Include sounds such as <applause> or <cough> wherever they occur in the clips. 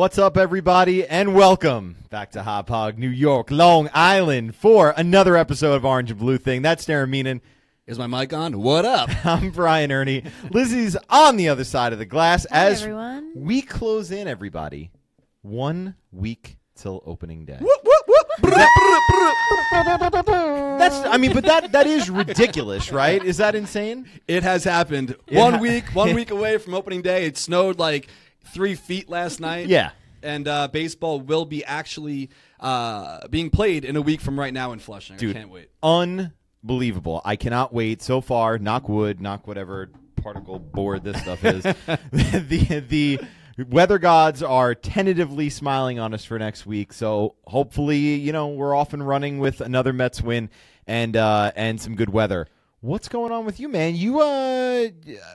What's up, everybody, and welcome back to Hauppauge, New York, Long Island, for another episode of Orange and Blue Thing. That's Darren Meenan. Is my mic on? What up? <laughs> I'm Brian Erni. Lizzie's on the other side of the glass Hi, as everyone. we close in, everybody. One week till opening day. That's, I mean, but that that is ridiculous, right? Is that insane? It has happened. It one ha- week, one <laughs> week away from opening day. It snowed like three feet last <laughs> night. Yeah. And uh, baseball will be actually uh, being played in a week from right now in Flushing. Dude. I can't wait. unbelievable. I cannot wait. So far, knock wood, knock whatever particle board this stuff is. <laughs> <laughs> the the weather gods are tentatively smiling on us for next week. So hopefully, you know, we're off and running with another Mets win and uh, and some good weather. What's going on with you, man? You uh,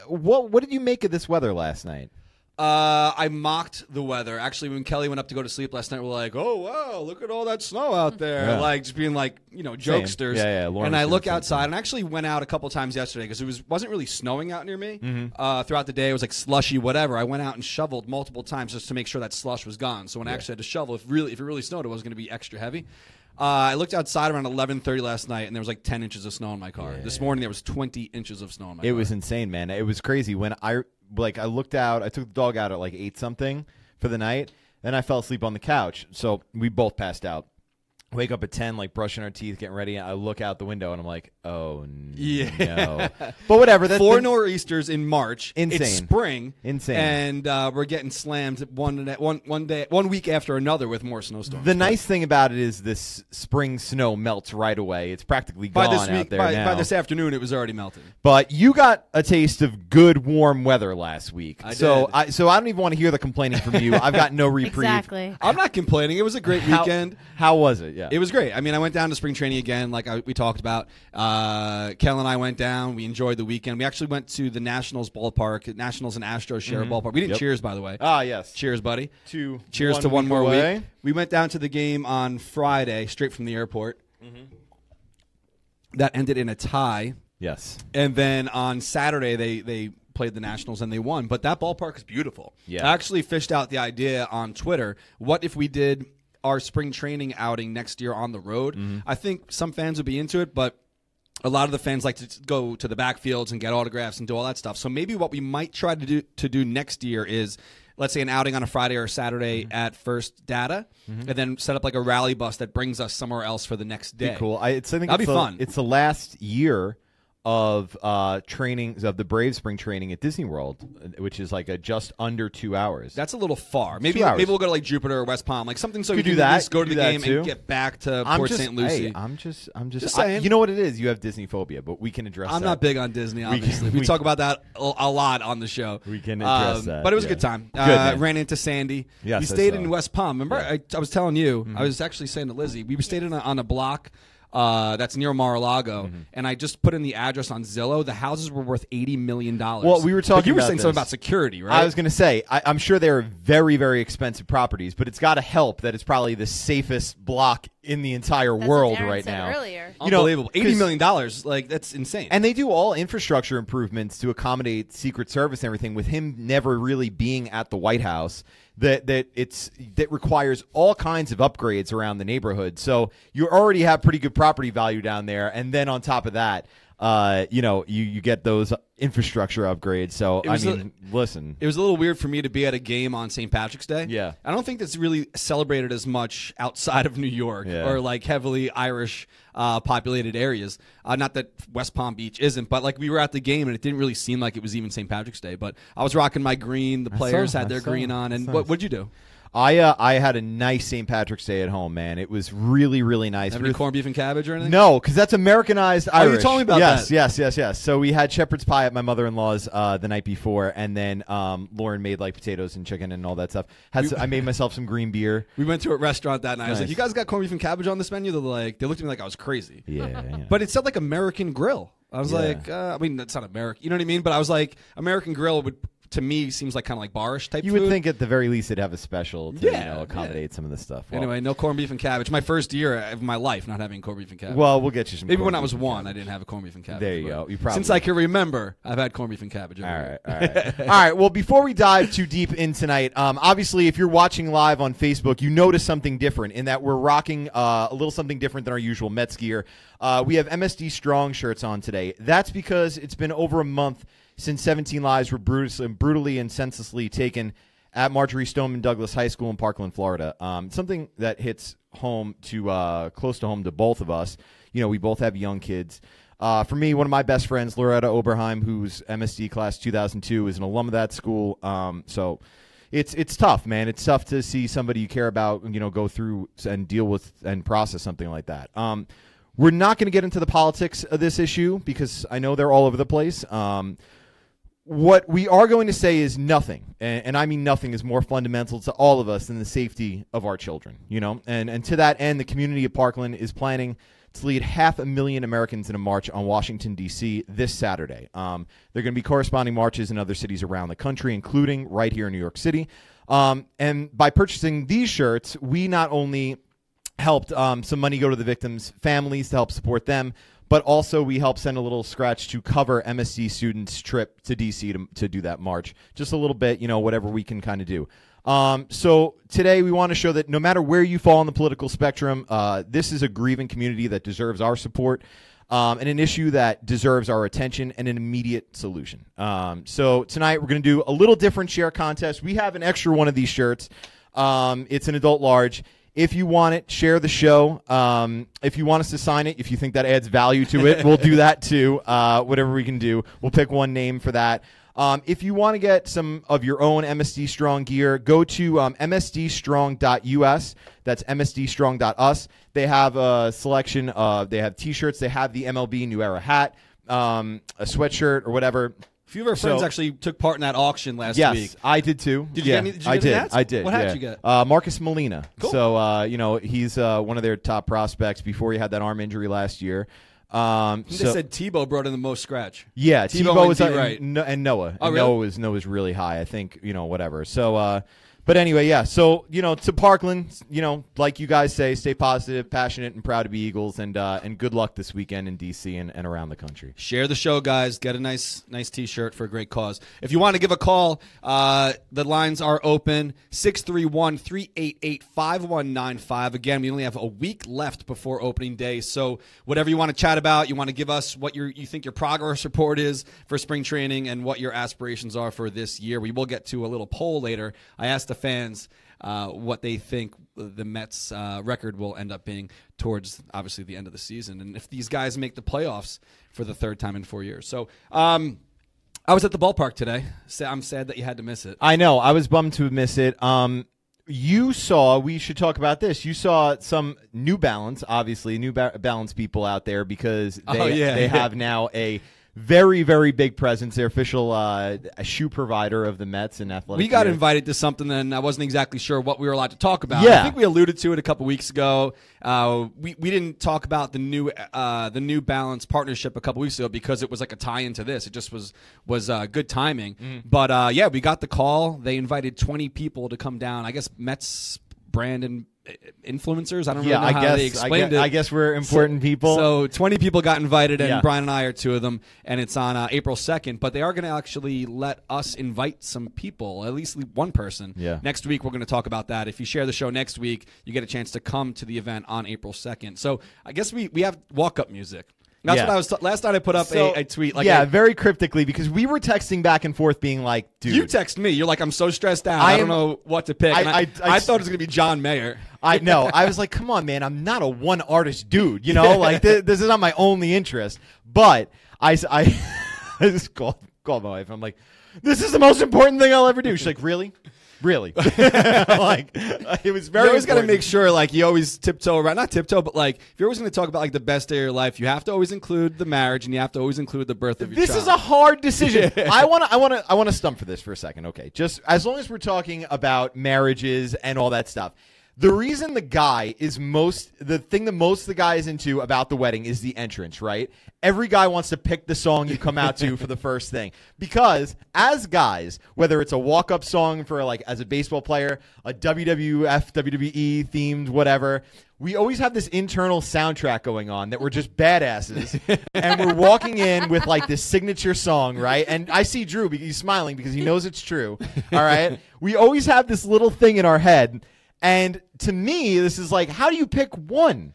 what what did you make of this weather last night? Uh, I mocked the weather. Actually, when Kelly went up to go to sleep last night, we're like, "Oh wow, look at all that snow out there!" Yeah. Like just being like, you know, Same. jokesters. Yeah, yeah, Lauren And I look outside, thing. and I actually went out a couple times yesterday because it was wasn't really snowing out near me. Mm-hmm. Uh, throughout the day, it was like slushy, whatever. I went out and shoveled multiple times just to make sure that slush was gone. So when I actually had to shovel, if really if it really snowed, it was going to be extra heavy. Uh, I looked outside around 11:30 last night, and there was like 10 inches of snow in my car. This morning there was 20 inches of snow in my It car. was insane, man. It was crazy when I like I looked out. I took the dog out at like eight something for the night. Then I fell asleep on the couch. So we both passed out. Wake up at ten, like brushing our teeth, getting ready. And I look out the window and I'm like, "Oh no!" Yeah. <laughs> But whatever. That's four the- nor'easters in March. Insane. It's spring. Insane. And uh, we're getting slammed one one one day, one week after another with more snowstorms. The nice thing about it is this spring snow melts right away. It's practically by gone this out week, there by, now. by this afternoon, it was already melting. But you got a taste of good warm weather last week. I so did. I so I don't even want to hear the complaining from you. I've got no <laughs> reprieve. Exactly. I'm not complaining. It was a great How, weekend. how was it? Yeah. It was great. I mean, I went down to spring training again, like I, we talked about. Uh, Kel and I went down. We enjoyed the weekend. We actually went to the Nationals ballpark. Nationals and Astros share a ballpark. We didn't Mm-hmm. Yep. cheers, by the way. ah yes. cheers, buddy. Two. Cheers to one more away. week. We went down to the game on Friday, straight from the airport. Mm-hmm. That ended in a tie, Yes. and then on Saturday they they played the Nationals and they won. But that ballpark is beautiful. Yeah. I actually fished out the idea on Twitter. What if we did our spring training outing next year on the road? Mm-hmm. I think some fans would be into it, but. A lot of the fans like to go to the backfields and get autographs and do all that stuff. So maybe what we might try to do to do next year is, let's say, an outing on a Friday or a Saturday Mm-hmm. at First Data, and then set up like a rally bus that brings us somewhere else for the next day. Be cool. I, it's, I think That'd be the, fun. It's the last year of uh, training of the Brave spring training at Disney World, which is like a just under two hours. That's a little far. Maybe maybe we'll go to like Jupiter or West Palm, like something so Could you do that. least go to the game too. and get back to I'm Port just, St. Lucie. hey, I'm just, I'm just, Just I- saying. you know what it is? You have Disney phobia, but we can address. I'm that. not big on Disney, We can- obviously. We, talk about that a, lot on the show. We can address that, But it was yeah. a good time. Good, uh, ran into Sandy. Yes, we stayed in West Palm. Remember, Yeah. Mm-hmm. I, I was telling you, I was actually saying to Lizzie, we stayed in a, on a block. Uh, that's near Mar-a-Lago, Mm-hmm. and I just put in the address on Zillow. The houses were worth eighty million dollars. Well, we were But talking you were about saying something about security, right? I was going to say, I, I'm sure they're very, very expensive properties, but it's got to help that it's probably the safest block in the entire That's world what right said now. Earlier. You know, Unbelievable. Eighty 'cause- million dollars, like that's insane. And they do all infrastructure improvements to accommodate Secret Service and everything. With him never really being at the White House, that that it's that requires all kinds of upgrades around the neighborhood. So you already have pretty good property value down there, and then on top of that, uh, you know, you you get those infrastructure upgrades. So I was a- mean, listen, It was a little weird for me to be at a game on St. Patrick's Day. Yeah. I don't think that's really celebrated as much outside of New York Yeah. or like heavily Irish uh, populated areas. Uh, not that West Palm Beach isn't, but like we were at the game and it didn't really seem like it was even St. Patrick's Day. But I was rocking my green. The players had I their saw. green on. And That's what nice. what'd you do? I uh, I had a nice St. Patrick's Day at home, man. It was really really nice. Have We any were- corned beef and cabbage or anything? No, because that's Americanized Oh, you Irish. told me about yes, that. Yes, yes, yes. So we had shepherd's pie at my mother-in-law's uh, the night before, and then um, Lauren made like potatoes and chicken and all that stuff. Had some, I made myself some green beer. We went to a restaurant that night. I was like, "You guys got corned beef and cabbage on this menu?" They're like, they looked at me like I was crazy. Yeah, yeah. But it said like American Grill. I was Yeah. like, uh, I mean, that's not American. You know what I mean? But I was like, American Grill would to me seems like kind of like barish type. You food. would think at the very least it'd have a special to Yeah, you know, accommodate some of this stuff. Well, Anyway, no corned beef and cabbage. My first year of my life not having corned beef and cabbage. well, we'll get you some. Maybe when I was one, I didn't have a corned beef and cabbage. There you go. You probably since I can remember, I've had corned beef and cabbage. All right, all <laughs> right, all right. Well, before we dive too deep in tonight, um, obviously, if you're watching live on Facebook, you notice something different in that we're rocking uh, a little something different than our usual Mets gear. Uh, we have MSD Strong shirts on today. That's because it's been over a month since 17 lives were brutally, brutally and senselessly taken at Marjory Stoneman Douglas High School in Parkland, Florida. Um, something that hits home to uh, close to home to both of us. You know, we both have young kids. Uh, for me, one of my best friends, Loretta Oberheim, who's MSD class 2002, is an alum of that school. Um, so it's it's tough, man. It's tough to see somebody you care about, you know, go through and deal with and process something like that. Um, we're not going to get into the politics of this issue because I know they're all over the place. Um, what we are going to say is nothing, and, and I mean nothing is more fundamental to all of us than the safety of our children. You know, and and to that end, the community of Parkland is planning to lead half a million Americans in a march on Washington D.C. this Saturday. Um, there are going to be corresponding marches in other cities around the country, including right here in New York City. Um, and by purchasing these shirts, we not only helped um, some money go to the victims' families to help support them. But also, we help send a little scratch to cover MSD students' trip to DC to, to do that march. Just a little bit, you know, whatever we can kind of do. Um, so today, we want to show that no matter where you fall on the political spectrum, uh, this is a grieving community that deserves our support. Um, and an issue that deserves our attention and an immediate solution. Um, so tonight we're going to do a little different share contest. We have an extra one of these shirts. Um, it's an adult large. If you want it, share the show. Um, if you want us to sign it, if you think that adds value to it, we'll do <laughs> that too. Uh, whatever we can do, we'll pick one name for that. Um, if you want to get some of your own MSD Strong gear, go to um, msdstrong.us. That's msdstrong.us. They have a selection of, they have t-shirts, they have the MLB New Era hat, um, a sweatshirt or whatever. A few of our friends So- actually took part in that auction last yes, week. I did too. Did you yeah, get any- did you I get any did. hats? I did. What hat yeah. you get? Uh, Marcos Molina. Cool. So uh, you know he's uh, one of their top prospects before he had that arm injury last year. Um, They so, said Tebow brought in the most scratch. yeah, Tebow Tebow was uh, D. Wright. and, and Noah. Oh, And really? Noah was Noah's really high. I think you know whatever. So, uh, but anyway, yeah. So you know to Parkland, you know, like you guys say, stay positive, passionate, and proud to be Eagles, and uh, and good luck this weekend in DC and, and around the country. Share the show, guys. Get a nice, nice T-shirt for a great cause. If you want to give a call, uh, the lines are open 631-388-5195. Again, we only have a week left before opening day, so whatever you want to chat about, you want to give us what your you think your progress report is for spring training and what your aspirations are for this year. We will get to a little poll later. I asked the fans uh, what they think the Mets uh, record will end up being towards obviously the end of the season, and if these guys make the playoffs for the third time in four years. So, um, I was at the ballpark today. I'm sad that you had to miss it. I know. I was bummed to miss it. Um, you saw. We should talk about this. You saw some New Balance, obviously New ba- Balance people out there because they Oh, yeah. they have <laughs> now a very very big presence. Their official uh, shoe provider of the Mets and athletic. We got gear. invited to something, and I wasn't exactly sure what we were allowed to talk about. Yeah. I think we alluded to it a couple weeks ago. Uh, we we didn't talk about the new uh, the New Balance partnership a couple weeks ago because it was like a tie into this. It just was was uh, good timing. Mm-hmm. But uh, yeah, we got the call. They invited twenty people to come down. I guess Mets brand and uh, influencers. I don't Yeah, really know I how guess they I guess, it. I guess we're important people. So 20 people got invited, and Yeah. Brian and I are two of them, and it's on uh, April 2nd. But they are going to actually let us invite some people, at least one person. Yeah. Next week, we're going to talk about that. If you share the show next week, you get a chance to come to the event on April 2nd. So I guess we, we have walk up music. That's Yeah. what I was. T- last night I put up So, a, a tweet. Like yeah, a- very cryptically because we were texting back and forth, being like, "Dude, you text me. You're like, I'm so stressed out. I I, don't am- know what to pick. I- I, I- I- I thought it was going to be John Mayer. I know. I was like, come on, man. I'm not a one artist dude. You know, like th- this is not my only interest. But I, <laughs> I just called, called my wife. I'm like, this is the most important thing I'll ever do. She's like, really? Really? <laughs> like, it was very you always got to make sure, like, you always tiptoe around. Not tiptoe, but like, if you're always going to talk about like the best day of your life, you have to always include the marriage, and you have to always include the birth of your This child. is a hard decision. <laughs> I want to. I want to. I want to stump for this for a second. Okay, just as long as we're talking about marriages and all that stuff. The reason the guy is most the thing that most the guy is into about the wedding is the entrance, right? Every guy wants to pick the song you come out to for the first thing because as guys, whether it's a walk up song for like as a baseball player, a WWF, WWE themed whatever, we always have this internal soundtrack going on that we're just badasses and we're walking in with like this signature song, right? And I see Drew because he's smiling because he knows it's true. All right. We always have this little thing in our head. And to me, this is like, how do you pick one?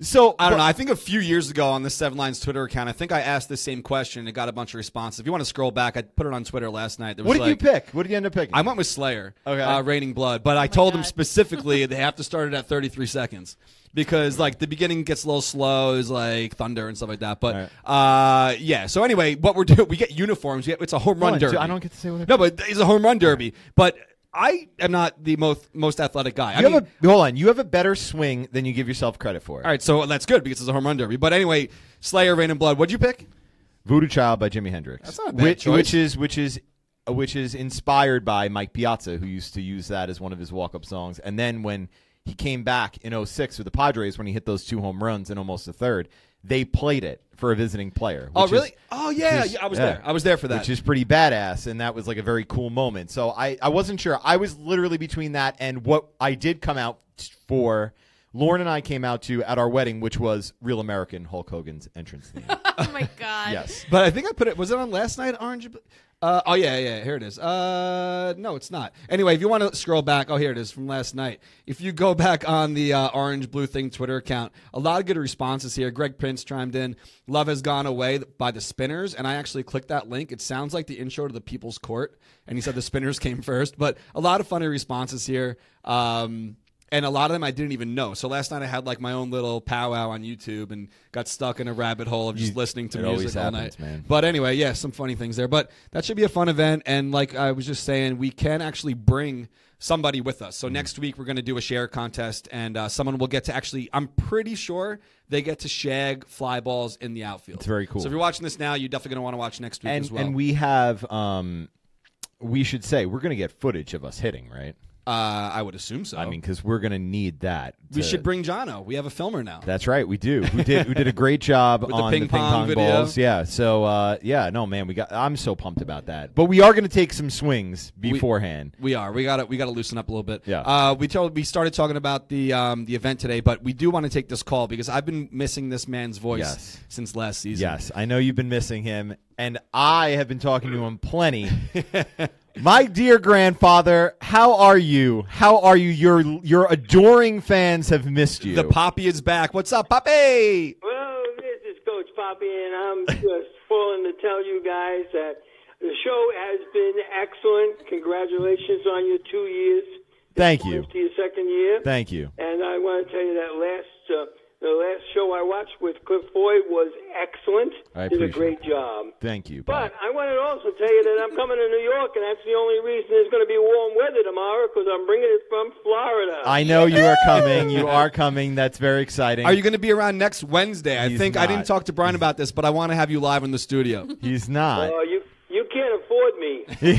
So I don't know. I think a few years ago on the Seven Lines Twitter account, I think I asked the same question and it got a bunch of responses. If you want to scroll back, I put it on Twitter last night. There was What did you pick? What did you end up picking? I went with Slayer, Okay. uh, Raining Blood, but I told them specifically <laughs> they have to start it at 33 seconds because like the beginning gets a little slow, is like thunder and stuff like that. But uh, yeah. So anyway, what we're doing, we get uniforms. We get, it's a home run on, derby. I don't get to say what I No, but it's a home run derby. But I am not the most most athletic guy. I You mean, a hold on. You have a better swing than you give yourself credit for. all right, so that's good because it's a home run derby. But anyway, Slayer, Raining Blood. What'd you pick? Voodoo Child by Jimi Hendrix. That's not bad which, choice. which is which is uh, which is inspired by Mike Piazza, who used to use that as one of his walk-up songs. And then when he came back in 06 with the Padres, when he hit those two home runs in almost a third, they played it for a visiting player. Oh, really? is- oh, yeah, is- yeah. I was yeah. there. I was there for that. Which is pretty badass, and that was like a very cool moment. So I, I wasn't sure. I was literally between that and what I did come out for. Lauren and I came out to at our wedding, which was Real American Hulk Hogan's entrance theme. <laughs> Oh my god. yes. But I think I put it. Was it on last night? Orange. Uh, oh yeah, yeah. Here it is. Uh, no, it's not. Anyway, if you want to scroll back, oh here it is from last night. If you go back on the uh, Orange Blue Thing Twitter account, a lot of good responses here. Greg Prince chimed in. Love has gone away by the Spinners, and I actually clicked that link. It sounds like the intro to the People's Court, and he said the Spinners <laughs> came first. But a lot of funny responses here. Um, and a lot of them I didn't even know. So last night I had like my own little powwow on YouTube and got stuck in a rabbit hole of just You- listening to music all happens, night. man. But anyway, yeah, some funny things there. But that should be a fun event. And like I was just saying, we can actually bring somebody with us. Mm. So next week we're going to do a share contest, and uh, someone will get to actually. I'm pretty sure they get to shag fly balls in the outfield. It's very cool. So if you're watching this now, you're definitely going to want to watch next week and as well. and we have um we should say we're going to get footage of us hitting, right? Uh, I would assume so. I mean, because we're going to need that. we to- should bring Jono. We have a filmer now. That's right, we do. We did. We did a great job <laughs> With the on ping the ping pong pong, video. balls. Yeah. So uh, yeah, no man, we got. I'm so pumped about that. But we are going to take some swings beforehand. We are. We got to. We got to loosen up a little bit. Yeah. Uh, we told. We started talking about the um, the event today, but we do want to take this call because I've been missing this man's voice Yes. since last season. yes, I know you've been missing him, and I have been talking to him plenty. My dear grandfather, how are you? How are you? Your your adoring fans have missed you. The poppy is back. What's up, poppy? Well, this is Coach Poppy, and I'm just calling to tell you guys that the show has been excellent. Congratulations on your two years. Thank you. To your second year. Thank you. And I want to tell you that last uh, the last show I watched with Cliff Floyd was excellent. I Did a appreciate great job. Thank you. But I wanted to also tell you that I'm coming to New York, and that's the only reason there's going to be warm weather tomorrow because I'm bringing it from Florida. I know you are coming. You are coming. That's very exciting. Are you going to be around next Wednesday? I He's think I didn't talk to Brian about this, but I want to have you live in the studio. He's not. Oh, you you can't afford me. <laughs>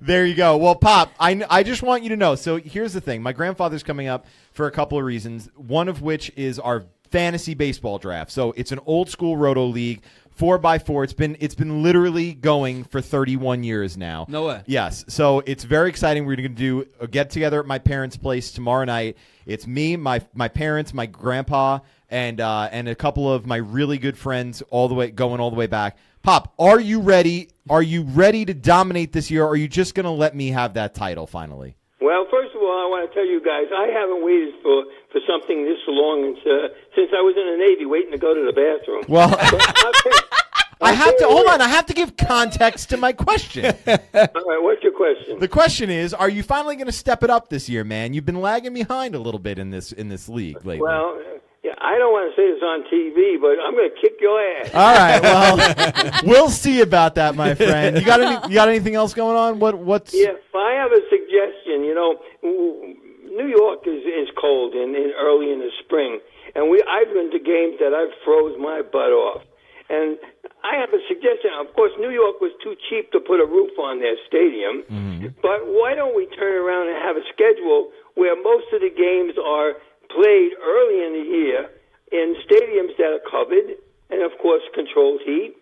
There you go. Well, Pop, I, I just want you to know. So here's the thing. My grandfather's coming up for a couple of reasons. One of which is our fantasy baseball draft. So it's an old school roto league, four by four. It's been it's been literally going for 31 years now. No way. Yes. So it's very exciting. We're going to do a get together at my parents' place tomorrow night. It's me, my my parents, my grandpa, and uh, and a couple of my really good friends, all the way going all the way back. Pop, are you ready? Are you ready to dominate this year? Or are you just going to let me have that title finally? Well, first of all, I want to tell you guys I haven't waited for, for something this long since, uh, since I was in the Navy waiting to go to the bathroom. Well, <laughs> <laughs> I'll have to hold on. I have to give context to my question. <laughs> All right, what's your question? The question is, are you finally going to step it up this year, man? You've been lagging behind a little bit in this in this league lately. Well, yeah, I don't want to say this on TV, but I'm going to kick your ass. All right. Well, <laughs> we'll see about that, my friend. You got any? You got anything else going on? What? What's? If I have a suggestion, you know, New York is, is cold in, in early in the spring, and we I've been to games that I've froze my butt off, and I have a suggestion. Of course, New York was too cheap to put a roof on their stadium, mm-hmm. but why don't we turn around and have a schedule where most of the games are played early in the year in stadiums that are covered and, of course, controlled heat,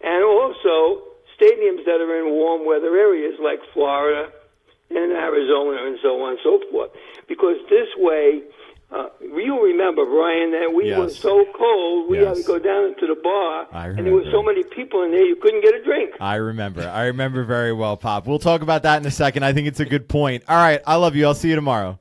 and also stadiums that are in warm weather areas like Florida and Arizona and so on and so forth. Because this way, uh, you remember, Brian, that we were so cold, we had to go down into the bar, and there were so many people in there, you couldn't get a drink. I remember. I remember very well, Pop. We'll talk about that in a second. I think it's a good point. All right. I love you. I'll see you tomorrow.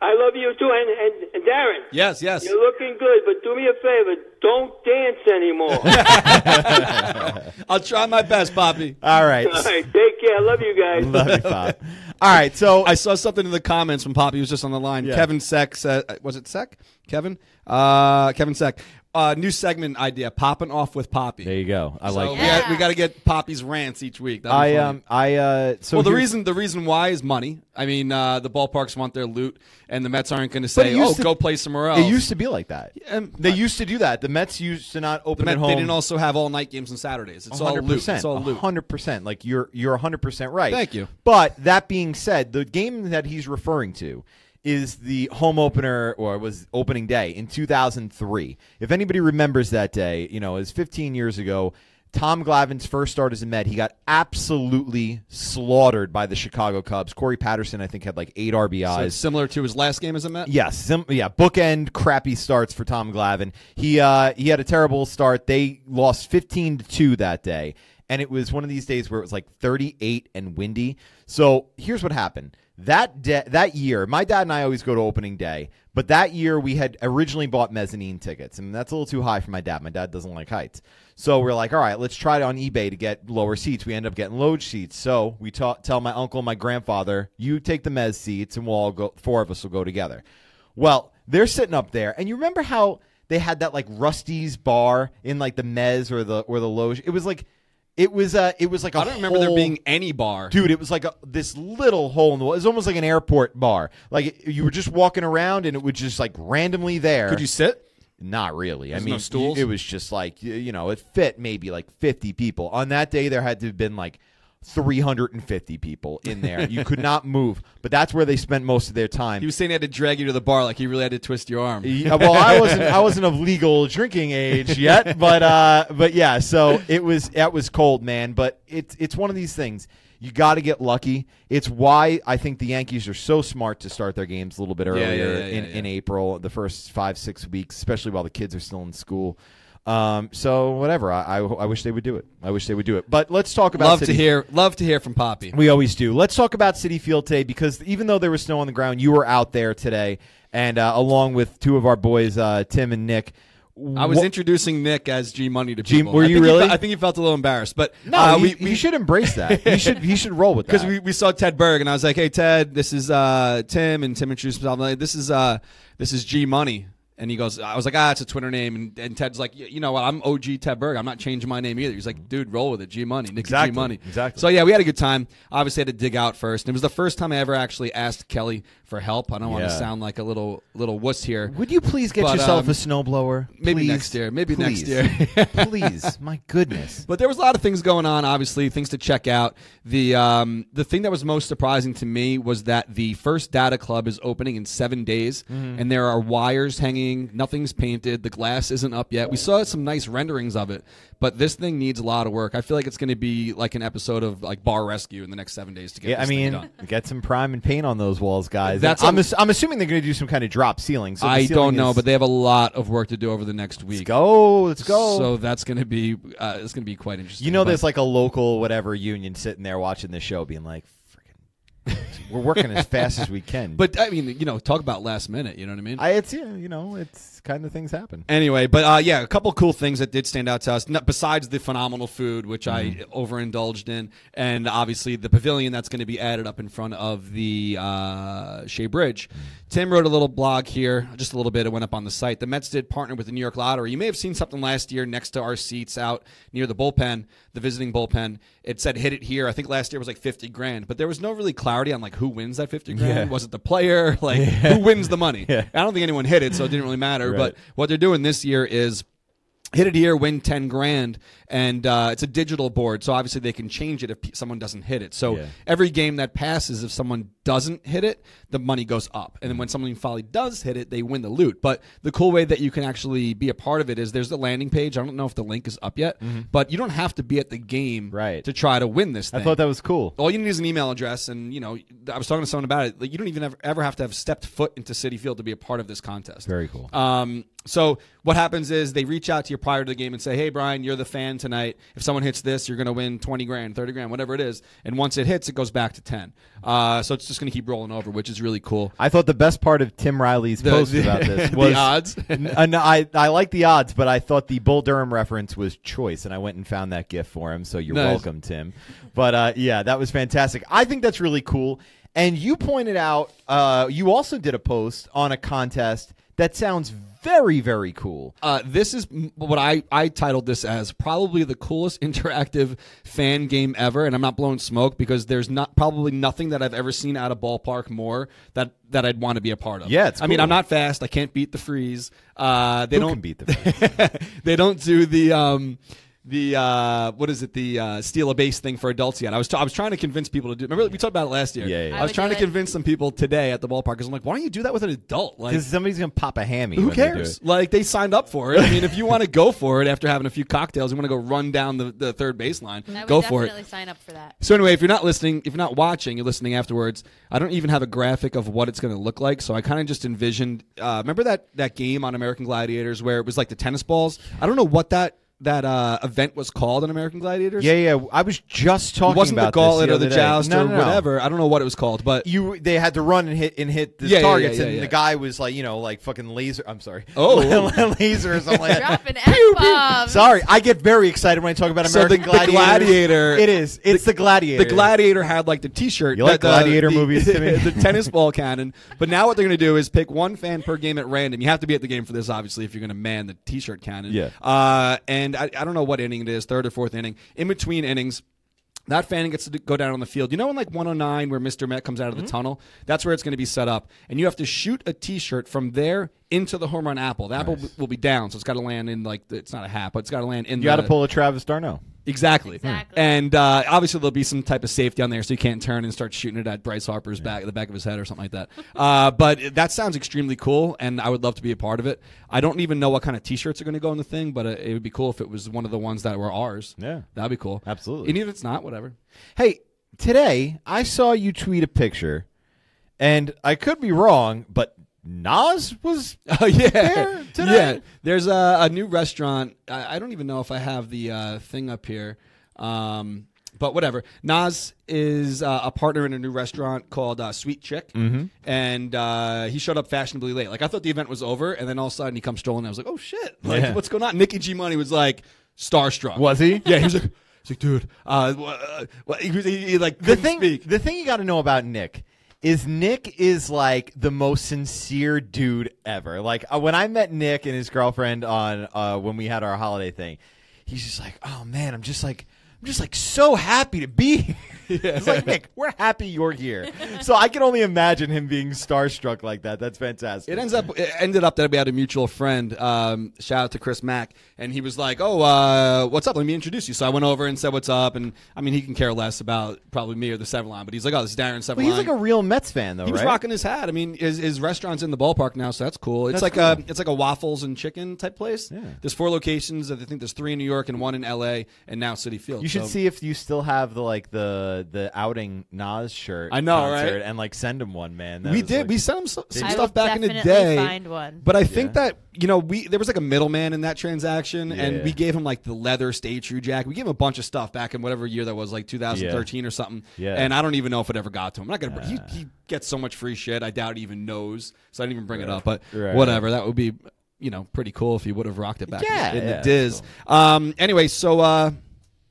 I love you too, and, and, and Darren. Yes, yes. You're looking good, but do me a favor, don't dance anymore. <laughs> I'll try my best, Poppy. All right. All right, take care. I love you guys. love you, Pop. All right. So I saw something in the comments when Poppy was just on the line. Yeah. Kevin Seck said, was it Seck? Kevin? Uh, Kevin Seck. Uh, new segment idea, popping off with Poppy. there you go. I so like. we, that. got, we got to get Poppy's rants each week. That'd I um I uh so well, the reason the reason why is money. I mean, uh, the ballparks want their loot, and the Mets aren't going to say, "Oh, to- go play somewhere else." it used to be like that. Um, they used to do that. The Mets used to not The open Met, at home. they didn't also have all night games on Saturdays. It's all loot. It's all loot. hundred percent. Like you're you're hundred percent right. Thank you. But that being said, the game that he's referring to is the home opener or was opening day in 2003. If anybody remembers that day, you know, it was 15 years ago. Tom Glavine's first start as a Met, he got absolutely slaughtered by the Chicago Cubs. Corey Patterson, I think, had like eight RBIs. it's similar to his last game as a Met. Yes, sim- yeah, bookend crappy starts for Tom Glavine. He uh, he had a terrible start. They lost fifteen to two that day, and it was one of these days where it was like thirty eight and windy. So here's what happened that de- that year. My dad and I always go to opening day, but that year we had originally bought mezzanine tickets, and that's a little too high for my dad. My dad doesn't like heights, so we're like, all right, let's try it on eBay to get lower seats. We end up getting low seats, so we ta- tell my uncle, and my grandfather, you take the mez seats, and we'll all go. Four of us will go together. Well, they're sitting up there, and you remember how they had that like Rusty's bar in like the Mez or the or the Loge? It was like it was uh it was like a I don't remember there being any bar. dude. It was like a, this little hole in the wall. It was almost like an airport bar. Like you were just walking around, and it was just like randomly there. Could you sit? Not really. I There's mean, no stools? it was just like y- you know, it fit maybe like fifty people. On that day, there had to have been like three hundred and fifty people in there. you could not <laughs> move, but that's where they spent most of their time. He was saying he had to drag you to the bar, like he really had to twist your arm. Yeah, well, I wasn't. I wasn't of legal drinking age yet, <laughs> but uh, but yeah. So it was. that was cold, man. But it's it's one of these things. You got to get lucky. It's why I think the Yankees are so smart to start their games a little bit earlier yeah, yeah, in, in April, the first five six weeks, especially while the kids are still in school. Um, so whatever. I, I I wish they would do it. I wish they would do it. But let's talk about love to City- hear, love to hear from Poppy. we always do. Let's talk about Citi Field today because even though there was snow on the ground, you were out there today, and uh, along with two of our boys, uh, Tim and Nick. I was Wha- introducing Nick as G Money to G- people. were I you think he really? fe- I think he felt a little embarrassed, but No, uh, he, we, he we should embrace that. He <laughs> should he should roll with that. because we, we saw Ted Berg and I was like, "Hey Ted, this is uh, Tim," and Tim introduced himself. I'm like, this is uh, this is G Money, and he goes, "I was like, ah, it's a Twitter name," and, and Ted's like, "You know what? I'm OG Ted Berg. I'm not changing my name either." He's like, "Dude, roll with it, G Money, Nick Exactly, G Money." exactly. So yeah, we had a good time. Obviously, I had to dig out first, and it was the first time I ever actually asked Kelly for help. I don't want to sound like a little little wuss here. Would you please get But, yourself um, a snowblower? maybe Please? next year. Maybe next year. <laughs> please, my goodness. But there was a lot of things going on. Obviously, things to check out. The um, the thing that was most surprising to me was that the first data club is opening in seven days, Mm-hmm. and there are wires hanging. Nothing's painted. The glass isn't up yet. We saw some nice renderings of it, but this thing needs a lot of work. I feel like it's going to be like an episode of like Bar Rescue in the next seven days to get. Yeah, I this mean, done. get some prime and paint on those walls, guys. That's I'm, a- ass- I'm assuming they're going to do some kind of drop ceiling. So I ceiling don't know, is- but they have a lot of work to do over the next week. let's go. Let's go. So that's going to be uh, it's going to be quite interesting. You know, But- there's like a local whatever union sitting there watching the show, being like, "Freaking, <laughs> we're working as fast as we can." but I mean, you know, talk about last minute. You know what I mean? I, it's yeah, you know, it's kind of things happen. Anyway, but uh, yeah, a couple cool things that did stand out to us. Not, besides the phenomenal food, which Mm-hmm. I overindulged in, and obviously the pavilion that's going to be added up in front of the uh, Shea Bridge. Tim wrote a little blog here, just a little bit. It went up on the site. The Mets did partner with the New York Lottery. You may have seen something last year next to our seats out near the bullpen, the visiting bullpen. It said "hit it here." I think last year was like fifty grand, but there was no really clarity on like who wins that fifty grand. Yeah. Was it the player? <laughs> Like who wins the money? Yeah. I don't think anyone hit it, so it didn't really matter. Right. But what they're doing this year is hit it here, win ten grand, and uh, it's a digital board, so obviously they can change it if someone doesn't hit it. So Yeah. every game that passes, if someone doesn't hit it, the money goes up, and then when someone finally does hit it, they win the loot. But the cool way that you can actually be a part of it is there's the landing page. I don't know if the link is up yet, but you don't have to be at the game Mm-hmm. Right. to try to win this thing. I thought that was cool. All you need is an email address, and you know, I was talking to someone about it. Like, you don't even ever, ever have to have stepped foot into Citi Field to be a part of this contest. Very cool. Um, so what happens is they reach out to you prior to the game and say, "Hey, Brian, you're the fan tonight. If someone hits this, you're going to win twenty grand, thirty grand, whatever it is. And once it hits, it goes back to ten. Uh, so it's just going to keep rolling over, which is really cool. I thought the best part of Tim Riley's The- post <laughs> about this <laughs> the was odds. N- uh, no, I I like the odds, but I thought the Bull Durham reference was choice, and I went and found that gift for him. So you're Nice. welcome, Tim. But uh, yeah, that was fantastic. I think that's really cool. And you pointed out, uh, you also did a post on a contest that sounds very very cool. Uh, this is what I, I titled this as probably the coolest <laughs> interactive fan game ever, and I'm not blowing smoke because there's not probably nothing that I've ever seen out of ballpark more that that I'd want to be a part of. Yeah, it's I mean. I'm not fast. I can't beat the freeze. Uh, they Who don't can beat the? <laughs> they don't do the um the uh what is it the uh steal a base thing for adults yet. I was t- I was trying to convince people to do. Remember we talked about it last year. Yeah, yeah, I I was trying to it. convince some people today at the ballpark because I'm like, why don't you do that with an adult? Like Because somebody's gonna pop a hammy. who when they do cares? it. Like they signed up for it. I mean, if you <laughs> want to go for it after having a few cocktails, you want to go run down the, the third baseline, I would go for it. definitely sign up for that. So anyway, if you're not listening, if you're not watching, you're listening afterwards. I don't even have a graphic of what it's going to look like, so I kind of just envisioned. Uh, remember that that game on American Gladiators where it was like the tennis balls? I don't know what that that uh, event was called on American Gladiators. Yeah, yeah. I was just talking it wasn't about the gauntlet this or the other day. joust No, or no, no. whatever. I don't know what it was called, but you they had to run and hit and hit the Yeah, yeah, targets, yeah, yeah, and yeah. the guy was like, you know, like fucking laser. I'm sorry. <laughs> Oh. laser or something like that. Dropping F-bombs. Sorry, I get very excited when I talk about So the- American the Gladiators. Gladiator- It is. It's the, Gladiator. The Gladiator had like the T-shirt. You like the- the- Gladiator the- movies, Timmy? <laughs> the tennis ball cannon. But now what they're going to do is pick one fan per game at random. You have to be at the game for this, obviously, if you're going to man the T-shirt cannon. Yeah. Uh, and I, I don't know what inning it is, third or fourth inning. In between innings. That fan gets to go down on the field. You know, in like 109, where Mr. Met comes out of Mm-hmm. the tunnel, that's where it's going to be set up. And you have to shoot a T-shirt from there into the home run apple. The apple will be down, so it's got to land in like the, it's not a hat, but it's got to land in. You got to pull a Travis d'Arnaud. Exactly. Exactly. And uh, obviously there'll be some type of safety on there, so you can't turn and start shooting it at Bryce Harper's back, the back of his head, or something like that. <laughs> uh, but that sounds extremely cool, and I would love to be a part of it. I don't even know what kind of T-shirts are going to go in the thing, but uh, it would be cool if it was one of the ones that were ours. Yeah. that'd be cool. Absolutely. And even if it's not, whatever. Hey, today I saw you tweet a picture, and I could be wrong, but Nas was. <laughs> Oh yeah, There today? yeah. There's a, a new restaurant. I, I don't even know if I have the uh, thing up here, um, but whatever. Nas is uh, a partner in a new restaurant called uh, Sweet Chick, Mm-hmm. and uh, he showed up fashionably late. Like I thought the event was over, and then all of a sudden he comes strolling. I was like, oh shit, like Yeah. what's going on? Nicky G Money was like starstruck. Was he? Yeah, he was like. He's like, dude, uh, uh, he, he, he, like the thing. speak. The thing you got to know about Nick is Nick is like the most sincere dude ever. Like uh, when I met Nick and his girlfriend on uh, when we had our holiday thing, he's just like, "Oh man, I'm just like." I'm just like so happy to be <laughs> here. It's like Nick, we're happy you're here. So I can only imagine him being starstruck like that. That's fantastic. It ends up it ended up that we had a mutual friend. Um, shout out to Chris Mack, and he was like, "Oh, uh, what's up? Let me introduce you." So I went over and said, "What's up?" And I mean, he can care less about probably me or the Seven Line, but he's like, "Oh, this is Darren Seven Well, he's like a real Mets fan, though, he was right? rocking his hat. I mean, his, his restaurant's in the ballpark now, so that's cool. It's That's like cool. a it's like a waffles and chicken type place. Yeah. There's four locations. I think there's three in New York and one in L.A. and now Citi Field. You should So- see if you still have the like the the outing Nas shirt. I know, concert right? And like send him one, man. That we was, did. like- we sent him some, some I stuff back in the definitely day. find one. But I think Yeah. that you know we there was like a middleman in that transaction, Yeah. and we gave him like the leather Stay True jack. We gave him a bunch of stuff back in whatever year that was, like 2013 or something. Yeah. And I don't even know if it ever got to him. I'm not gonna. He, he gets so much free shit. I doubt he even knows. So I didn't even bring it up. But Right, whatever. That would be you know pretty cool if he would have rocked it back Yeah, in, in yeah, the Diz. Um. Anyway, so. uh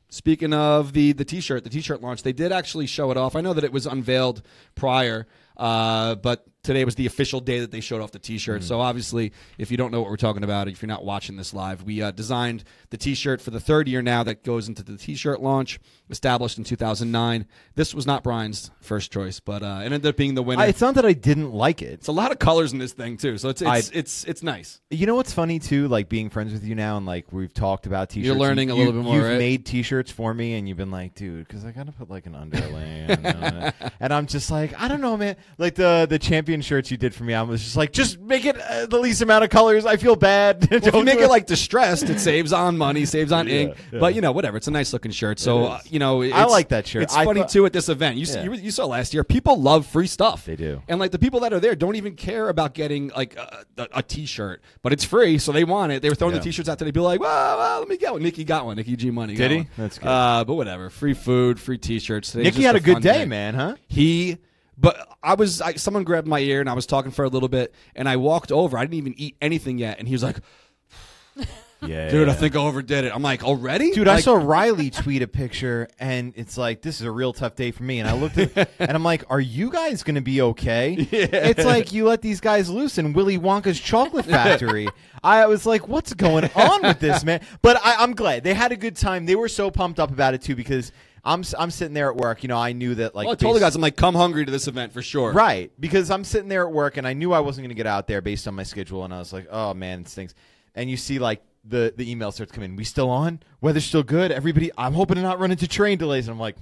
Speaking of the the t-shirt, the t-shirt launch, they did actually show it off. I know that it was unveiled prior, uh, but today was the official day that they showed off the T-shirt. So obviously, if you don't know what we're talking about, if you're not watching this live, we uh, designed the T-shirt for the third year now that goes into the T-shirt launch, established in 2009. This was not Brian's first choice, but uh, it ended up being the winner. I, it's not that I didn't like it. it's a lot of colors in this thing too, so it's it's I- it's, it's nice. You know what's funny too, like being friends with you now, and like we've talked about t-shirts. You're learning You- a little you- bit more, You've right? made t-shirts for me, and you've been like, dude, because I gotta put like an underlay, and, <laughs> uh, and I'm just like, I don't know, man. Like the the champion shirts you did for me, I was just like, just make it uh, the least amount of colors. I feel bad. <laughs> Well, if you Don't make it like distressed, it saves on money, <laughs> saves on ink. yeah. But you know, whatever. It's a nice looking shirt. So uh, you know, it's, I like that shirt. It's I funny thought- too at this event. You, Yeah. you you saw last year. People love free stuff. They do. and like the people that are there don't even care about getting like a, a, a T-shirt, but it's free, so they want it. They were throwing the T-shirts out today. Be like, well, well, let me get one. Nikki got one. Nikki G Money Did he? one. That's good. Uh, but whatever. Free food, free T-shirts. Today's Nicky had a good fun day, man, huh? He, but I was, I, someone grabbed my ear and I was talking for a little bit, and I walked over. I didn't even eat anything yet, and he was like, Yeah, <laughs> "Dude, I think I overdid it." I'm like, "Already?" Dude, I saw Riley tweet a picture, and it's like, "This is a real tough day for me." And I looked at, <laughs> and I'm like, "Are you guys going to be okay?" It's like you let these guys loose in Willy Wonka's chocolate factory. <laughs> I was like, "What's going on with this man?" But I, I'm glad they had a good time. They were so pumped up about it too because I'm I'm sitting there at work. You know, I knew that like Well, I told the guys, I'm like, come hungry to this event for sure. Right, because I'm sitting there at work and I knew I wasn't going to get out there based on my schedule, and I was like, "Oh man, it stinks." And you see, like the the email starts coming. We still on? Weather's still good. Everybody, I'm hoping to not run into train delays. And I'm like,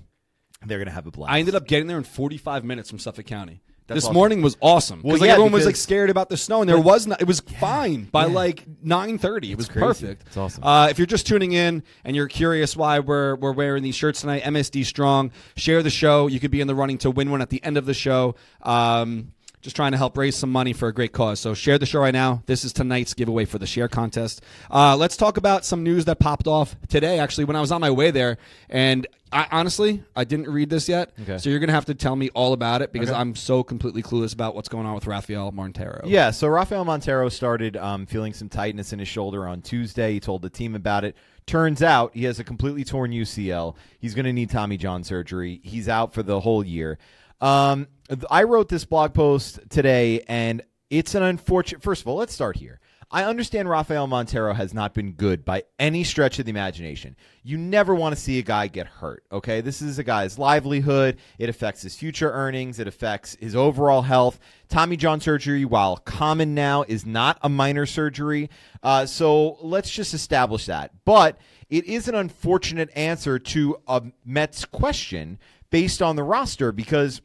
they're going to have a blast. I ended up getting there in 45 minutes from Suffolk County. That's this awesome. morning was awesome. Well, Because like yeah, everyone was like scared about the snow, and there was not. It was fine by yeah. like 9:30. It was crazy. perfect. It's awesome. Uh, if you're just tuning in and you're curious why we're we're wearing these shirts tonight, MSD Strong, share the show. You could be in the running to win one at the end of the show. Um, just trying to help raise some money for a great cause. So share the show right now. This is tonight's giveaway for the share contest. Uh, let's talk about some news that popped off today. Actually, when I was on my way there, and I honestly I didn't read this yet. Okay. So you're gonna have to tell me all about it because Okay. I'm so completely clueless about what's going on with Rafael Montero. Yeah, so Rafael Montero started um, feeling some tightness in his shoulder on Tuesday. He told the team about it. Turns out he has a completely torn UCL. He's going to need Tommy John surgery. He's out for the whole year. Um, I wrote this blog post today, and it's an unfortunate. First of all, let's start here. I understand Rafael Montero has not been good by any stretch of the imagination. You never want to see a guy get hurt, okay? This is a guy's livelihood. It affects his future earnings, it affects his overall health. Tommy John surgery, while common now, is not a minor surgery. Uh, so let's just establish that. But it is an unfortunate answer to a Mets question based on the roster because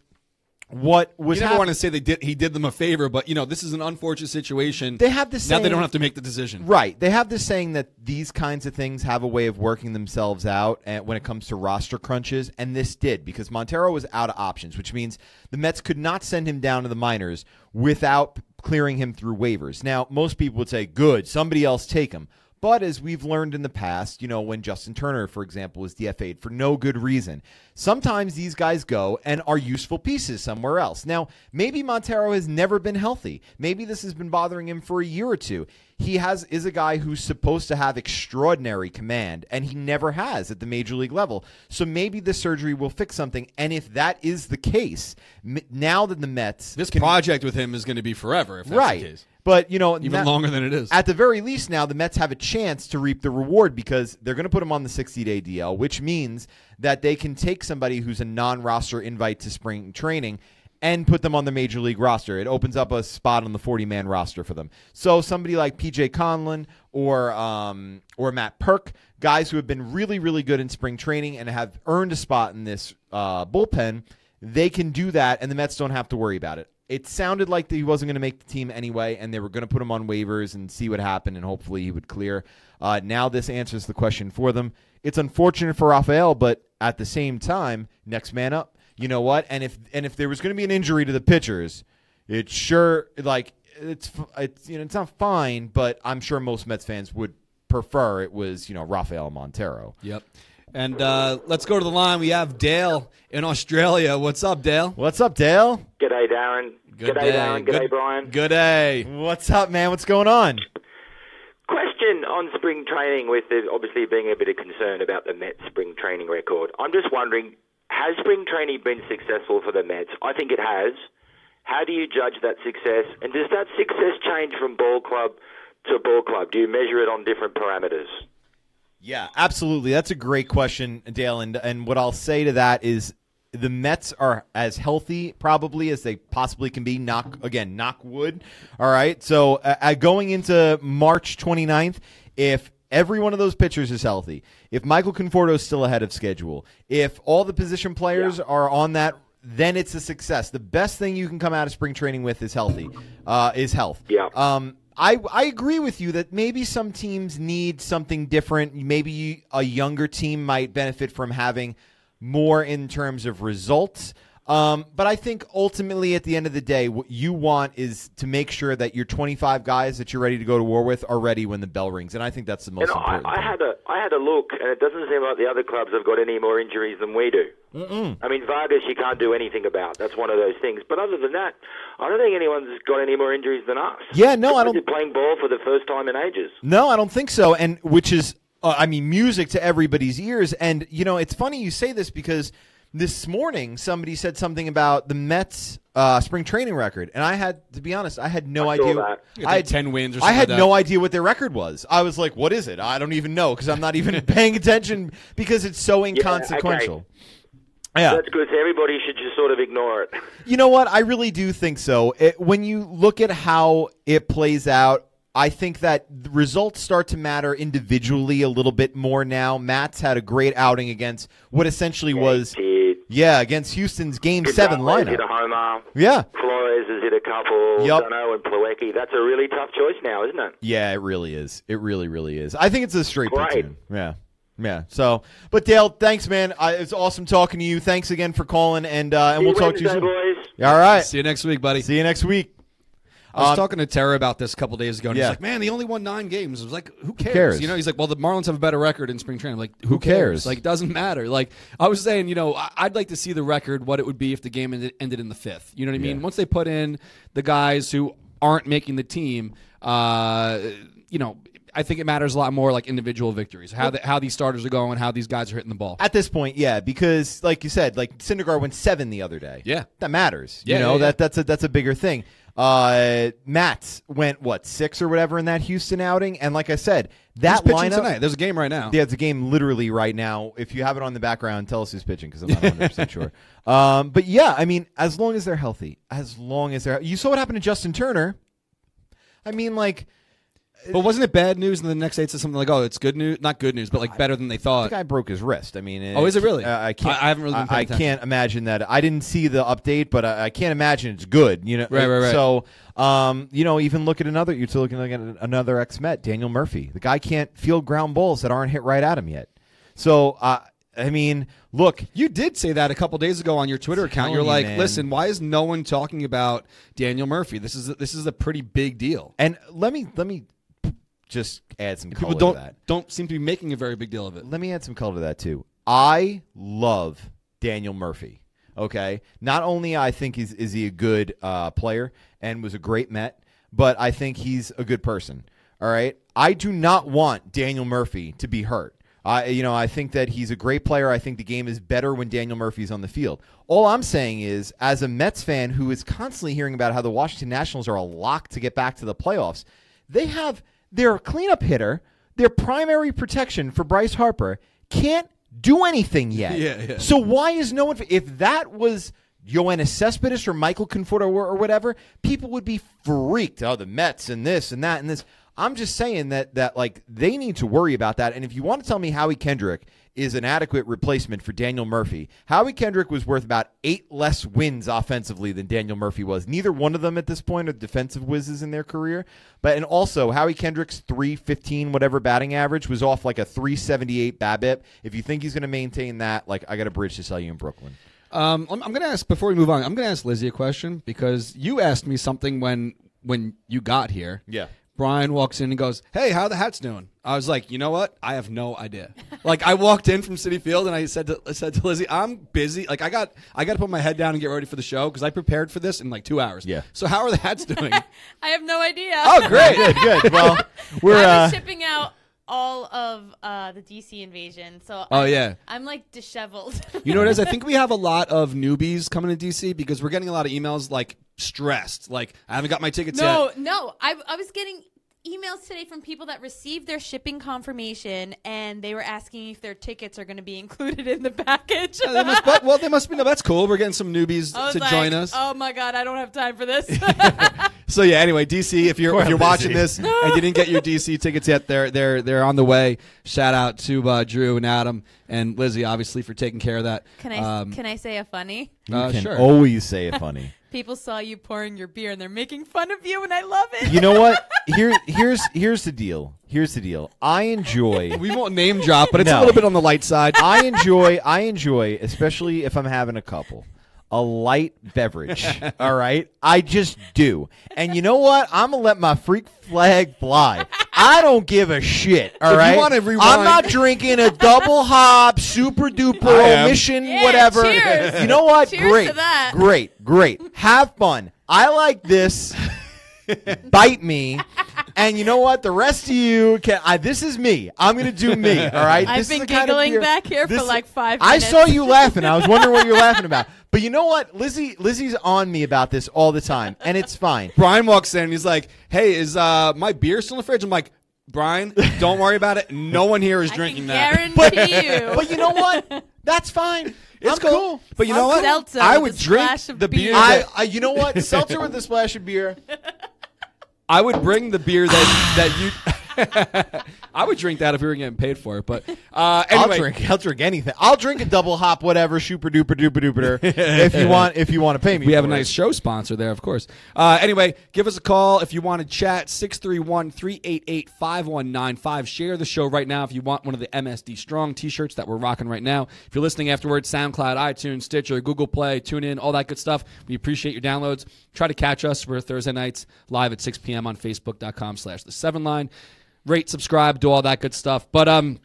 what was You never want to say they did he did them a favor, but you know this is an unfortunate situation. They have this now they don't have to make the decision. Right. They have this saying that these kinds of things have a way of working themselves out uh, when it comes to roster crunches, and this did because Montero was out of options, which means the Mets could not send him down to the minors without clearing him through waivers. Now, most people would say, good, somebody else take him. But as we've learned in the past, you know, when Justin Turner, for example, was DFA'd for no good reason, sometimes these guys go and are useful pieces somewhere else. Now, maybe Montero has never been healthy. Maybe this has been bothering him for a year or two. He has is a guy who's supposed to have extraordinary command, and he never has at the major league level. So maybe the surgery will fix something. And if that is the case, m- now that the Mets This can- project with him is going to be forever if that's right, the case. But you know Even longer than it is. at the very least, now the Mets have a chance to reap the reward because they're going to put him on the 60 day DL, which means that they can take somebody who's a non roster invite to spring training and put them on the major league roster. It opens up a spot on the 40 man roster for them. So somebody like PJ Conlon or um, or Matt Perk, guys who have been really really good in spring training and have earned a spot in this uh, bullpen, they can do that, and the Mets don't have to worry about it. It sounded like he wasn't going to make the team anyway, and they were going to put him on waivers and see what happened, and hopefully he would clear. Uh, now this answers the question for them. It's unfortunate for Rafael, but at the same time, next man up. You know what? And if and if there was going to be an injury to the pitchers, it sure like it's it's you know it's not fine, but I'm sure most Mets fans would prefer it was you know Rafael Montero. Yep. And uh, let's go to the line. We have Dale in Australia. What's up, Dale? What's up, Dale? G'day, Darren. G'day, Darren. G'day, Good- Brian. Good day. What's up, man? What's going on? Question on spring training, with there obviously being a bit of concern about the Mets spring training record. I'm just wondering, has spring training been successful for the Mets? I think it has. How do you judge that success? And does that success change from ball club to ball club? Do you measure it on different parameters? Yeah, absolutely. That's a great question, Dale. And and what I'll say to that is the Mets are as healthy probably as they possibly can be. Knock again, knock wood. All right. So uh, uh, going into March 29th, if every one of those pitchers is healthy, if Michael Conforto is still ahead of schedule, if all the position players are on that. Then it's a success. The best thing you can come out of spring training with is healthy, uh, is health. Yeah. Um, I I agree with you that maybe some teams need something different. Maybe a younger team might benefit from having more in terms of results. Um, but I think ultimately, at the end of the day, what you want is to make sure that your 25 guys that you're ready to go to war with are ready when the bell rings, and I think that's the most And I, important. I thing. had a I had a look, and it doesn't seem like the other clubs have got any more injuries than we do. Mm-mm. I mean, Vargas you can't do anything about. That's one of those things. But other than that, I don't think anyone's got any more injuries than us. Yeah, no, I don't- Playing ball for the first time in ages. No, I don't think so. And which is, uh, I mean, music to everybody's ears. And you know, it's funny you say this because this morning somebody said something about the Mets uh, spring training record, and I had to be honest, I had no I idea. that. I had 10 wins or I had like no idea what their record was. I was like, "What is it?" I don't even know because I'm not even <laughs> paying attention because it's so inconsequential. Yeah, That's good. So everybody should just sort of ignore it. <laughs> you know what? I really do think so. It, when you look at how it plays out, I think that the results start to matter individually a little bit more now. Matz had a great outing against what essentially was, Did. Yeah, against Houston's Game Seven Gonzalez hit a lineup. homer. Yeah, Flores has hit a couple. Yup. d'Arnaud and Plawecki. That's a really tough choice now, isn't it? yeah, it really is. It really, really is. I think it's a straight Great. platoon. Yeah. Yeah. So, but Dale, thanks, man. I, it's awesome talking to you. Thanks again for calling, and uh, and See we'll you talk to you soon. boys. All right. See you next week, buddy. See you next week. I was Um, talking to Tara about this a couple days ago, and yeah. he's like, "Man, they only won nine games." I was like, "Who cares?" cares? You know, he's like, "Well, the Marlins have a better record in spring training." I'm like, "Who, Who cares? Like, it doesn't matter." Like, I was saying, you know, I'd like to see the record, what it would be if the game ended, ended in the fifth. You know what I mean? Yeah. Once they put in the guys who aren't making the team, uh, you know. I think it matters a lot more like individual victories, how the, how these starters are going, how these guys are hitting the ball. At this point, yeah, because like you said, like Syndergaard went seven the other day. Yeah. that matters. Yeah, you know yeah, yeah. that that's a that's a bigger thing. Uh, Matz went what six or whatever in that Houston outing, and like I said, that pitching lineup. tonight? There's a game right now. Yeah, it's a game literally right now. If you have it on the background, tell us who's pitching because I'm not 100 percent sure. <laughs> Um, but yeah, I mean, as long as they're healthy, as long as they're, you saw what happened to Justin Turner. I mean, like But wasn't it bad news? And the next day it said something like, "Oh, it's good news, not good news, but like better than they thought." the guy broke his wrist. I mean, Oh, is it really? Uh, I can't. I- I haven't really been I, I can't imagine that. I didn't see the update, but I, I can't imagine it's good. You know, Right, right, right. So, um, you know, even look at another. You're still looking at another ex Met, Daniel Murphy. The guy can't field ground balls that aren't hit right at him yet. So, uh, I mean, look, You did say that a couple days ago on your Twitter account. You're like, man. "Listen, why is no one talking about Daniel Murphy? This is a, this is a pretty big deal. and let me let me just add some color People don't to that. don't seem to be making a very big deal of it." let me add some color to that too. I love Daniel Murphy. Okay, not only I think he's is he a good uh, player and was a great Met, but I think he's a good person. All right, I do not want Daniel Murphy to be hurt. I you know I think that he's a great player. I think the game is better when Daniel Murphy's on the field. All I'm saying is, as a Mets fan who is constantly hearing about how the Washington Nationals are a lock to get back to the playoffs, they have their cleanup hitter, their primary protection for Bryce Harper, can't do anything yet. <laughs> Yeah, yeah. So why is no one? If that was Yoenis Cespedes or Michael Conforto or, or whatever, people would be freaked. Oh, the Mets and this and that and this. I'm just saying that that like they need to worry about that. And if you want to tell me Howie Kendrick is an adequate replacement for Daniel Murphy, Howie Kendrick was worth about eight less wins offensively than Daniel Murphy was. Neither one of them at this point are defensive whizzes in their career. But and also Howie Kendrick's 315 whatever batting average was off like a 378 BABIP. If you think he's going to maintain that, like I got a bridge to sell you in Brooklyn. Um, I'm, I'm going to ask before we move on. I'm going to ask Lizzie a question because you asked me something when when you got here. Yeah. Brian walks in and goes, "Hey, how the hats doing?" I was like, "You know what? I have no idea." like I walked in from Citi Field and I said to I said to Lizzie, "I'm busy. Like I got I got to put my head down and get ready for the show because I prepared for this in like two hours." Yeah. So how are the hats doing? <laughs> I have no idea. oh, great. Good, good. Well, <laughs> we're I uh, shipping out all of uh, the DC invasion, so Oh, I'm, yeah. I'm like disheveled. <laughs> You know what it is? I think we have a lot of newbies coming to DC because we're getting a lot of emails like stressed, like I haven't got my tickets no, yet. no, I I was getting emails today from people that received their shipping confirmation and they were asking if their tickets are going to be included in the package. They must- but- well, they must be. No, that's cool. We're getting some newbies to like, join us. Oh my god, I don't have time for this. <laughs> So yeah. Anyway, DC, if you're if you're watching this and you didn't get your DC tickets yet, they're they're they're on the way. Shout out to uh, Drew and Adam and Lizzie, obviously, for taking care of that. can I Um, can I say a funny? You Uh, can sure. always say a funny. People saw you pouring your beer and they're making fun of you, and I love it. you know what? <laughs> Here, here's here's the deal. Here's the deal. I enjoy. we won't name drop, but it's a No. little bit on the light side. I enjoy. I enjoy, especially if I'm having a couple, a light beverage. <laughs> all right, I just do. And you know what? I'm gonna let my freak flag fly. I don't give a shit. All If right. wanna rewind- I'm not drinking a double hop, super duper I am. omission, Yeah, whatever. cheers. You know what? Cheers great, to that. great, great. Have fun. I like this. Bite me. And you know what? The rest of you can. I, this is me. I'm gonna do me. <laughs> All right. I've This is been the kind of giggling back here for like five Minutes. I saw you laughing. I was <laughs> wondering what you're laughing about. But you know what? Lizzie Lizzie's on me about this all the time, and it's fine. Brian walks in and he's like, "Hey, is uh, my beer still in the fridge?" I'm like, "Brian, don't worry about it. No one here is I drinking can that." guarantee you. But you know what? That's fine. It's I'm cool. cool. But you I'm know what? seltzer I would drink the beer. beer. I, I, you know what? Seltzer with a splash of beer. <laughs> I would bring the beer that that you. <laughs> <laughs> I would drink that if we were getting paid for it. But uh, <laughs> anyway, I'll drink. I'll drink anything. I'll drink a double hop, whatever, super duper duper duper. if you want, if you want to pay me, We have a it. nice show sponsor there, of course. Uh, anyway, give us a call if you want to chat 631 388 5195. Share the show right now if you want one of the MSD Strong t shirts that we're rocking right now. If you're listening afterwards, SoundCloud, iTunes, Stitcher, Google Play, TuneIn, all that good stuff. We appreciate your downloads. Try to catch us. We're Thursday nights live at 6 p.m. on Facebook.com slash the seven line. Rate, subscribe, do all that good stuff. But, um,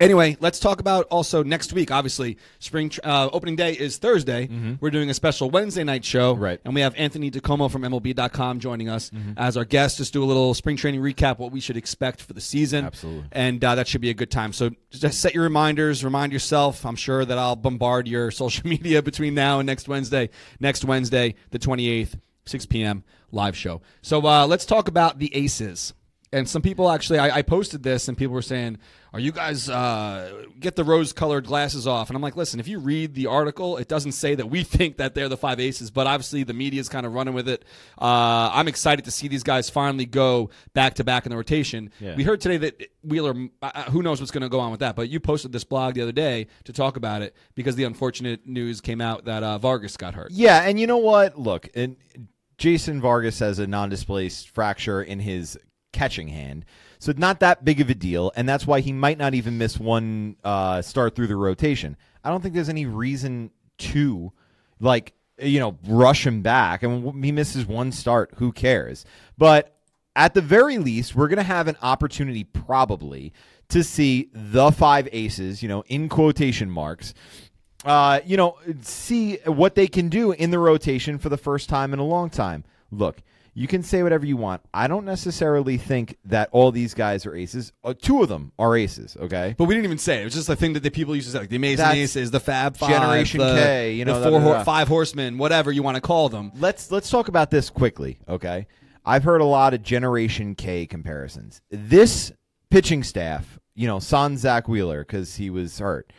Anyway, let's talk about also next week. Obviously, spring tr- uh, opening day is Thursday. We're doing a special Wednesday night show, Mm-hmm. Right. And we have Anthony DiComo from MLB.com joining us Mm-hmm. as our guest. Just do a little spring training recap, what we should expect for the season. Absolutely. and uh, that should be a good time. So just set your reminders. Remind yourself. I'm sure that I'll bombard your <laughs> social media between now and next Wednesday. Next Wednesday, the 28th, 6 p.m. live show. So uh, let's talk about the Aces. And some people actually, I, I posted this, and people were saying, "Are you guys uh, get the rose-colored glasses off?" And I'm like, "Listen, if you read the article, it doesn't say that we <laughs> think that they're the five aces, but obviously the media's kind of running with it. Uh, I'm excited to see these guys finally go back to back in the rotation. Yeah. We heard today that Wheeler, uh, who knows what's going to go on with that, but you posted this blog the other day to talk about it because the unfortunate news came out that uh, Vargas got hurt. Yeah, and you know what? Look, and Jason Vargas has a non-displaced fracture in his catching hand, so not that big of a deal, and that's why he might not even miss one uh, start through the rotation. I don't think there's any reason to, like, you know, rush him back. And when he misses one start, who cares? But at the very least, we're going to have an opportunity probably to see the five aces, you know, in quotation marks, uh, you know, see what they can do in the rotation for the first time in a long time. Look, you can say whatever you want. I don't necessarily think that all these guys are aces. Uh, two of them are aces. Okay. But we didn't even say it. It was just a thing that the people used to say, like the Amazing That's Aces, the Fab Five, Generation the, K, you know, the four, da, hor- da. five horsemen, whatever you want to call them. let's let's talk about this quickly, okay? I've heard a lot of Generation K comparisons. This pitching staff, you know, Son Zack Wheeler because he was hurt,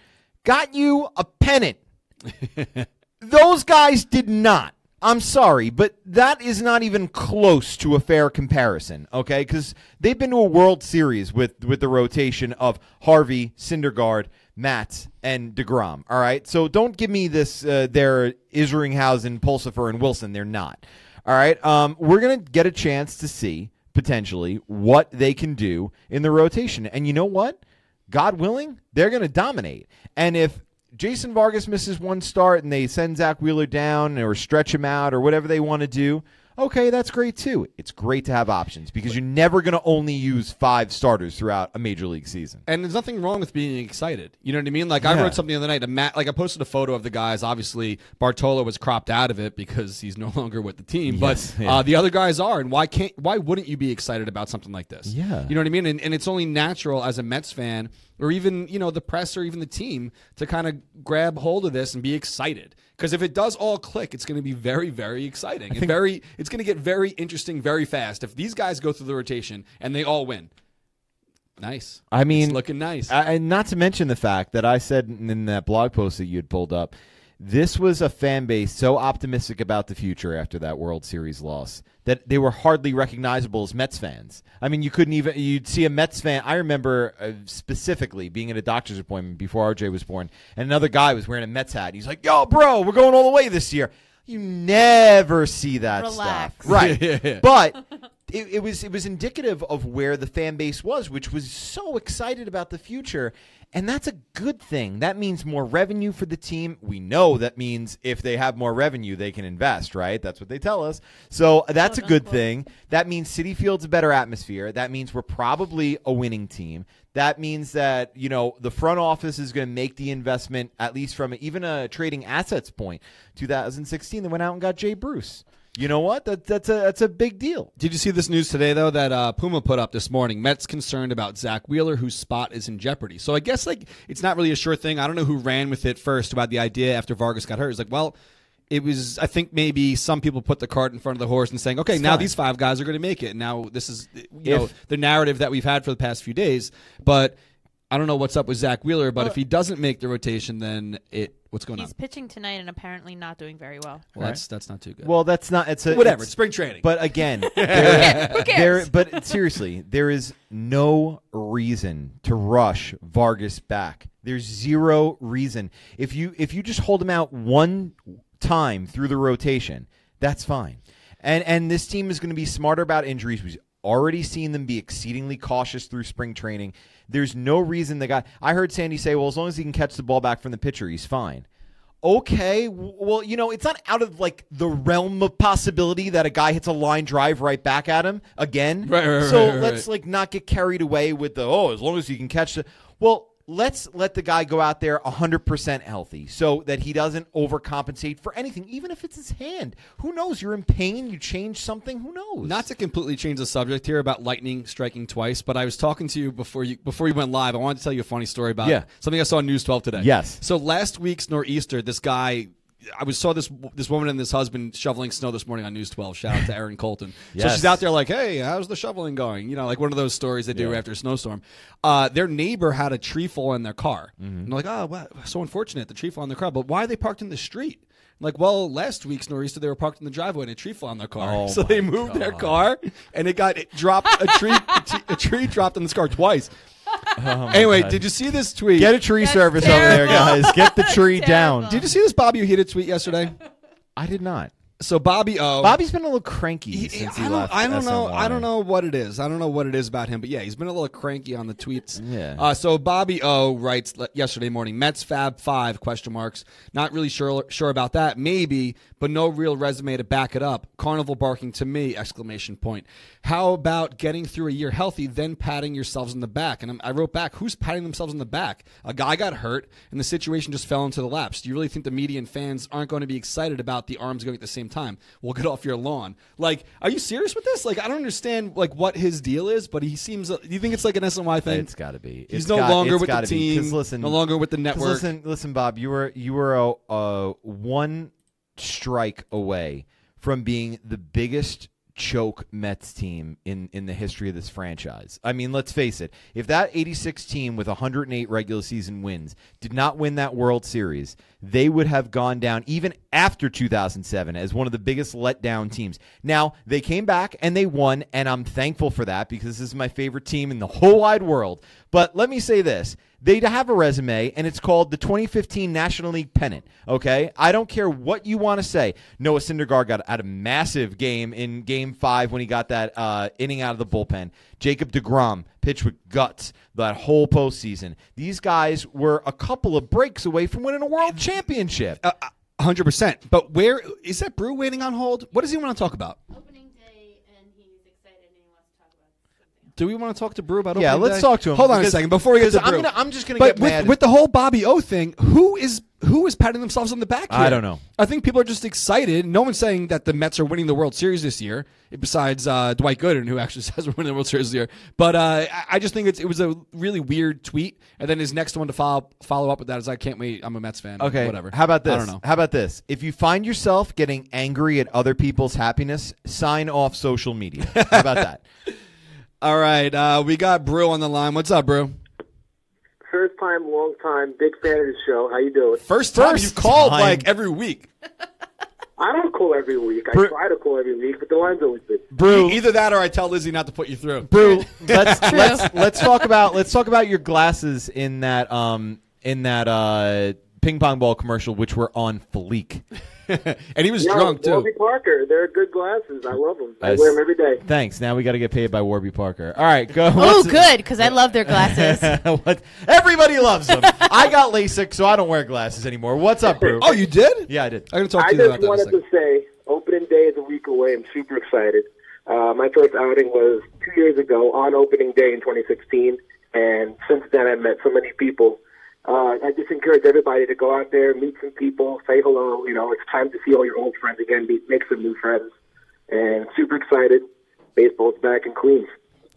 got you a pennant. <laughs> Those guys did not. I'm sorry, but that is not even close to a fair comparison, okay? Because they've been to a World Series with with the rotation of Harvey, Syndergaard, Matz, and Degrom. All right, so don't give me this. Uh, they're Isringhausen, Pulsipher, and Wilson. They're not. All right, um, we're gonna get a chance to see potentially what they can do in the rotation, and you know what? God willing, they're going to dominate. And if Jason Vargas misses one start and they send Zack Wheeler down or stretch him out or whatever they want to do, Okay, that's great too. It's great to have options because you're never going to only use five starters throughout a major league season. And there's nothing wrong with being excited. You know what I mean? Like I wrote something the other night. A mat, like I posted a photo of the guys. Obviously, Bartolo was cropped out of it because he's no longer with the team. Yes, but yeah. uh, the other guys are. And why can't? Why wouldn't you be excited about something like this? Yeah. you know what I mean. And, and it's only natural as a Mets fan, or even you know the press, or even the team, to kind of grab hold of this and be excited. Because if it does all click, it's going to be very, very exciting and very. It's going to get very interesting very fast. If these guys go through the rotation and they all win, nice. I mean, It's looking nice. Uh, and not to mention the fact that I said in that blog post that you had pulled up, this was a fan base so optimistic about the future after that World Series loss that they were hardly recognizable as Mets fans. I mean, you couldn't even you'd see a Mets fan. I remember uh, specifically being at a doctor's appointment before RJ was born, and another guy was wearing a Mets hat. He's like, "Yo, bro, we're going all the way this year." You never see that Relax. stuff, <laughs> right? Yeah. <laughs> But it, it was it was indicative of where the fan base was, which was so excited about the future, and that's a good thing. That means more revenue for the team. We know that means if they have more revenue, they can invest, right? That's what they tell us. So that's a good unquote. thing. That means Citi Field's a better atmosphere. That means we're probably a winning team. That means that you know the front office is going to make the investment at least from even a trading assets point. 2016, they went out and got Jay Bruce. You know what? That, that's a that's a big deal. Did you see this news today though that uh, Puma put up this morning? Mets concerned about Zack Wheeler, whose spot is in jeopardy. So I guess like it's not really a sure thing. I don't know who ran with it first about the idea after Vargas got hurt. It's like, well, it was. I think maybe some people put the cart in front of the horse and saying, okay, now fine. these five guys are going to make it. Now this is you know the narrative that we've had for the past few days. But I don't know what's up with Zack Wheeler. But if he doesn't make the rotation, then it what's going He's on? He's pitching tonight and apparently not doing very well. Well, that's that's not too good. Well, that's not. It's a whatever. it's- It's spring training. But again, <laughs> there, Who cares? there- but seriously, there is no reason to rush Vargas back. There's zero reason. If you if you just hold him out one time through the rotation, that's fine. And and this team is going to be smarter about injuries. We've already seen them be exceedingly cautious through spring training. There's no reason the guy. I heard Sandy say, "Well, as long as he can catch the ball back from the pitcher, he's fine." Okay, well, you know, it's not out of like the realm of possibility that a guy hits a line drive right back at him again. Right, right, so right, right, let's like not get carried away with the oh, as long as he can catch the. Well, let's let the guy go out there 100% healthy so that he doesn't overcompensate for anything, even if it's his hand. Who knows? You're in pain, you change something, who knows? Not to completely change the subject here about lightning striking twice, but I was talking to you before you before you went live. I wanted to tell you a funny story about Yeah. something I saw on News 12 today. Yes. So last week's nor'easter, this guy. I was saw this this woman and this husband shoveling snow this morning on News 12. Shout out to Erin Colton. So she's out there like, "Hey, how's the shoveling going?" You know, like one of those stories they do Yeah. after a snowstorm. Uh, their neighbor had a tree fall in their car. Mm-hmm. And they're like, "Oh, wow, so unfortunate. The tree fell in their car." But why are they parked in the street? Like, well, last week's nor'easter, they were parked in the driveway and a tree fell on their car. Oh <laughs> so they moved their car and it got it dropped a tree <laughs> a, tree dropped in this car twice. Oh, anyway, God. did you see this tweet? Get a tree That's service over there, guys. Get the tree down. terrible. Did you see this Bobby Ojeda tweet yesterday? <laughs> I did not. So Bobby O. Bobby's been a little cranky He- since I don't, left. I don't know. I don't know what it is. I don't know what it is about him, but yeah, he's been a little cranky on the tweets. Yeah. Uh, so Bobby O writes yesterday morning: Mets Fab Five question marks. Not really sure sure about that. Maybe, but no real resume to back it up. Carnival barking to me! Exclamation point. How about getting through a year healthy, then patting yourselves on the back? And I'm, I wrote back: Who's patting themselves on the back? A guy got hurt, and the situation just fell into the laps. Do you really think the media and fans aren't going to be excited about the arms going at the same time? We'll get off your lawn. Like, are you serious with this? Like, I don't understand like what his deal is, but he seems. Do you think it's like an SNY thing? It's got to be. He's It's no got- longer with the team, Listen, no longer with the network. Listen, listen, Bob. You were you were a, a one strike away from being the biggest choke Mets team in in the history of this franchise. I mean, let's face it. If that 86 team with 108 regular season wins did not win that World Series, they would have gone down even after 2007 as one of the biggest letdown teams. Now, they came back and they won and I'm thankful for that because this is my favorite team in the whole wide world. But let me say this. They have a resume, and it's called the 2015 National League pennant. Okay, I don't care what you want to say. Noah Syndergaard got out a massive game in Game Five when he got that uh, inning out of the bullpen. Jacob Degrom pitched with guts that whole postseason. These guys were a couple of breaks away from winning a world championship. Uh, hundred percent. But where is that brew waiting on hold? What does he want to talk about? Opening day, and he's excited and he wants to talk about something. Do we want to talk to Brew about? Yeah, opening let's day? talk to him. Hold on a because- second before we get to I'm Brew. gonna- I'm just gonna but get with, mad. with the whole Bobby O thing. Who is who is patting themselves on the back? Here? I don't know. I think people are just excited. No one's saying that the Mets are winning the World Series this year, besides uh, Dwight Gooden, who actually <laughs> says we're winning the World Series this year. But uh, I- I just think it's, it was a really weird tweet. And then his next one to follow follow up with that is, "I can't wait. I'm a Mets fan." Okay, whatever. How about this? I don't know. How about this? If you find yourself getting angry at other people's happiness, sign off social media. How about that? <laughs> All right, uh, we got Brew on the line. What's up, Brew? First time, long time, big fan of the show. How you doing? First time First you've called time. like every week. I don't call every week. I Bru- try to call every week, but the line's always busy. Brew, Either that or I tell Lizzie not to put you through. Brew, <laughs> let's let's let's talk about let's talk about your glasses in that um in that uh ping pong ball commercial, which were on fleek. <laughs> and he was No, drunk too. Warby Parker. They're good glasses. I love them. I That's- wear them every day. Thanks. Now we got to get paid by Warby Parker. All right, go. Oh, good, because I love their glasses. <laughs> what? Everybody loves them. <laughs> I got LASIK, so I don't wear glasses anymore. What's up, Brew? Oh, you did? yeah, I did. I'm gonna talk I to you about that. in a wanted to say, opening day is a week away. I'm super excited. Uh, my first outing was two years ago on opening day in 2016, and since then I've met so many people. Uh, I just encourage everybody to go out there, meet some people, say hello. You know, it's time to see all your old friends again, meet, make some new friends, and super excited. Baseball's back in Queens.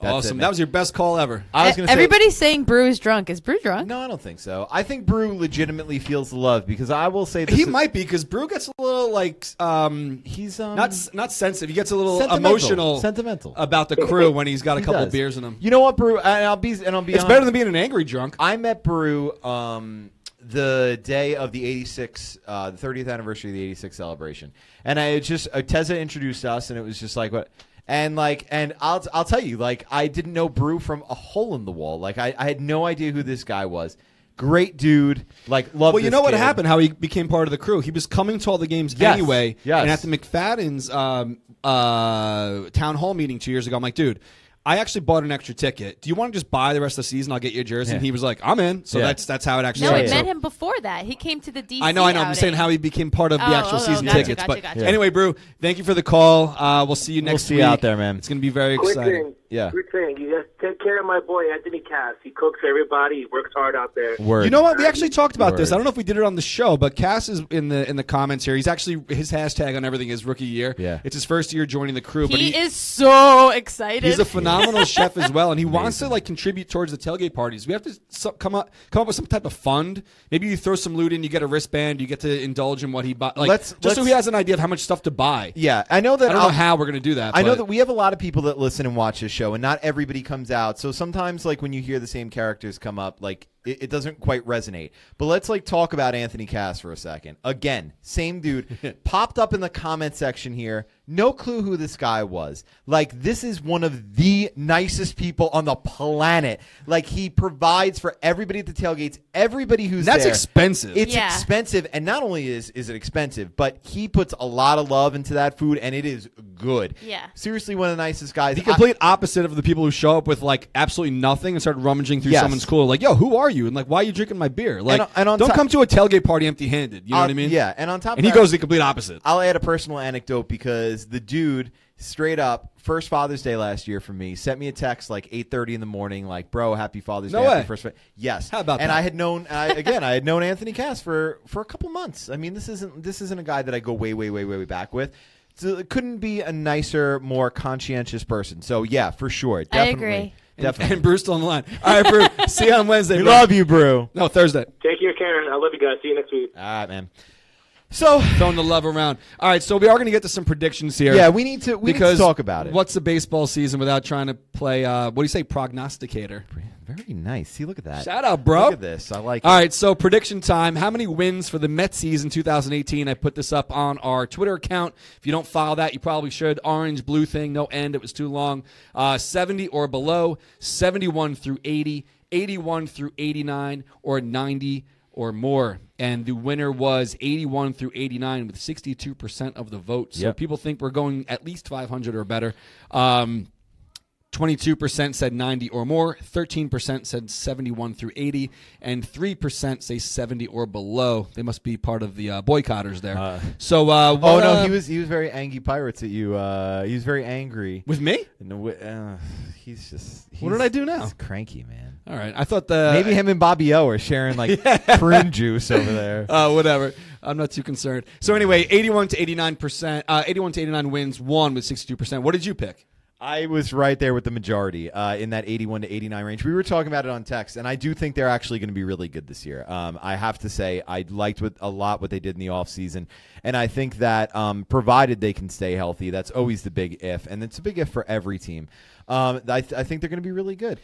That's awesome. man. that was your best call ever. I was going to say. Everybody's saying Brew is drunk. Is Brew drunk? No, I don't think so. I think Brew legitimately feels the love because I will say this He is- might be because Brew gets a little like um, He's um, not not sensitive. He gets a little Sentimental. emotional, Sentimental. about the crew when he's got a he couple does. beers in him. You know what, Brew? And I'll be and I'll be. It's honest. better than being an angry drunk. I met Brew um, the day of the 86, uh, the 30th anniversary of the 86 celebration. And I just, uh, Teza introduced us, and it was just like, what? And like, and I'll I'll tell you, like, I didn't know Brew from a hole in the wall. Like, I, I had no idea who this guy was. Great dude, like, love. Well, you know what kid. happened? How he became part of the crew. He was coming to all the games Yes, anyway. yes. And at the McFadden's um, uh, town hall meeting two years ago, I'm like, dude. I actually bought an extra ticket. Do you want to just buy the rest of the season? I'll get you a jersey. And he was like, "I'm in." So Yeah. that's that's how it actually. No, started. we So- met him before that. He came to the DC. I know, I know. I'm outing. saying how he became part of the Oh, actual oh, oh, season gotcha, tickets. gotcha, but gotcha. Anyway, Brew, thank you for the call. Uh, we'll see you next We'll see week. you out there, man. It's going to be very Quick exciting. thing. Yeah. Quick thing. You just take care of my boy Anthony Cass. He cooks everybody. He works hard out there. Word. You know what? We actually talked about this. I don't know if we did it on the show, but Cass is in the in the comments here. He's actually his hashtag on everything is rookie year. Yeah. it's his first year joining the crew. but He, he is so excited. He's a phenomenal <laughs> chef as well, and he wants to like contribute towards the tailgate parties. We have to so- come up come up with some type of fund. Maybe you throw some loot in, you get a wristband, you get to indulge in what he buy. Like Let's- just so let's- he has an idea of how much stuff to buy. Yeah, I know that. I don't I'll- know how we're going to do that. I know that we have a lot of people that listen and watch this show, and not everybody comes out. So sometimes, like when you hear the same characters come up, like it, it doesn't quite resonate. But let's like talk about Anthony Cass for a second. Again, same dude <laughs> popped up in the comment section here. No clue who this guy was. Like this is one of the nicest people on the planet. Like he provides for everybody at the tailgates, everybody who's That's there. expensive. It's Yeah. expensive, and not only is is it expensive, but he puts a lot of love into that food, and it is good. Yeah. seriously, one of the nicest guys. The complete opposite of the people who show up with like absolutely nothing and start rummaging through Yes. someone's cooler. Like, yo, who are you? And like, why are you drinking my beer? Like, And- and on don't top- come to a tailgate party empty-handed. You know I'll- what I mean? Yeah, and on top, And he of that, goes the complete opposite. I'll add a personal anecdote because the dude straight up first Father's Day last year for me sent me a text like eight thirty in the morning, like, "Bro, happy Father's No Day." happy way. First, Fa-" yes. How about and that? I had known I, again, I had known Anthony Cass for for a couple months. I mean, this isn't this isn't a guy that I go way way way way way back with. So it couldn't be a nicer, more conscientious person. So yeah, for sure, I definitely, agree. And, definitely. and Bruce still on the line. All right, Bruce. <laughs> see you on Wednesday. we bro. love you, Brew. No, Thursday. Take care, Karen. I love you guys. See you next week. All right, man. So Throwing the love around. All right, so we are going to get to some predictions here. yeah, we need to we because need to talk about it. What's the baseball season without trying to play? Uh, what do you say, prognosticator? Very nice. See, look at that. Shout out, bro. Look at this. I like. All it. right, so prediction time. How many wins for the Mets season 2018? I put this up on our Twitter account. If you don't follow that, you probably should. Orange, blue thing, no end. It was too long. Uh, 70 or below, 71 through 80, 81 through 89, or 90 or more. And the winner was 81 through 89 with 62% of the vote. So Yep. people think we're going at least 500 or better. Um, 22% said 90 or more, 13% said 71 through 80, and 3% say 70 or below. They must be part of the uh, boycotters there. Uh, so, uh, Oh no, uh, he was he was very angry pirates at you. Uh, he was very angry. with me? No, wi- uh, he's just. What did I do now? He's cranky, man. All right. I thought the. Maybe him and Bobby O are sharing like <laughs> prune juice over there. <laughs> Uh, whatever. I'm not too concerned. So anyway, 81 to 89 percent, uh, 81 to 89 wins, one with 62 percent. What did you pick? I was right there with the majority uh, in that 81 to 89 range. We were talking about it on text, and I do think they're actually going to be really good this year. Um, I have to say, I liked what, a lot what they did in the offseason, and I think that um, provided they can stay healthy, that's always the big if, and it's a big if for every team. Um, I, th- I think they're going to be really good.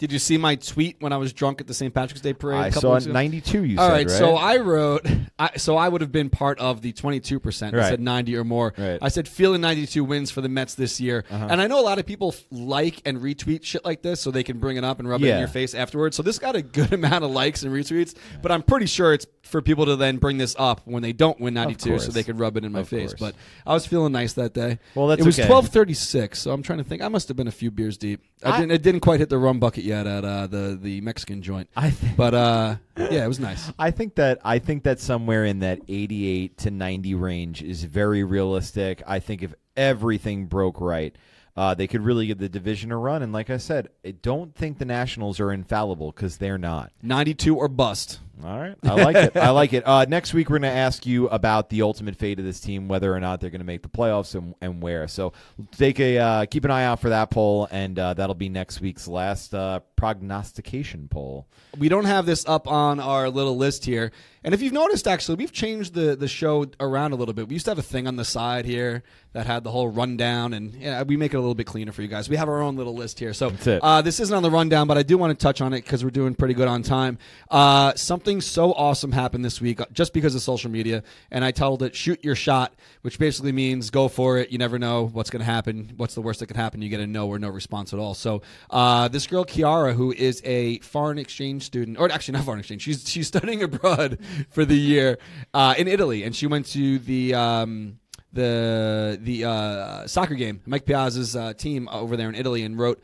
Did you see my tweet when I was drunk at the St. Patrick's Day parade? a I couple saw it ago? 92. You All said right, right. so I wrote, I, so I would have been part of the 22% that Right. said 90 or more. Right. Uh-huh. I said feeling 92 wins for the Mets this year. And I know a lot of people like and retweet shit like this so they can bring it up and rub it in your face afterwards. So this got a good <laughs> amount of likes and retweets, but I'm pretty sure it's for people to then bring this up when they don't win 92 so they could rub it in my Of face. course. But I was feeling nice that day. Well, that's It was okay. 12:36, so I'm trying to think. I must have been a few beers deep. I, I- didn't it didn't quite hit the rum bucket yet at uh, the the Mexican joint. I think- But uh yeah, it was nice. <laughs> I think that I think that somewhere in that 88 to 90 range is very realistic. I think if everything broke right, uh, they could really give the division a run. And like I said, I don't think the Nationals are infallible because they're not. 92 or bust. All right, I like it. I like it. Uh, next week, we're going to ask you about the ultimate fate of this team, whether or not they're going to make the playoffs and, and where. So take a uh, keep an eye out for that poll, and uh, that'll be next week's last uh, prognostication poll. We don't have this up on our little list here. And if you've noticed, actually, we've changed the, the show around a little bit. We used to have a thing on the side here that had the whole rundown, and yeah, we make it a little bit cleaner for you guys. We have our own little list here. So That's it. Uh, this isn't on the rundown, but I do want to touch on it because we're doing pretty good on time. Uh, something so awesome happened this week uh, just because of social media, and I titled it "Shoot Your Shot," which basically means go for it. You never know what's going to happen. What's the worst that could happen? You get a no or no response at all. So uh, this girl Kiara, who is a foreign exchange student, or actually not foreign exchange, she's she's studying abroad <laughs> for the year uh, in Italy, and she went to the. Um, the the uh, soccer game, Mike Piazza's uh, team over there in Italy, and wrote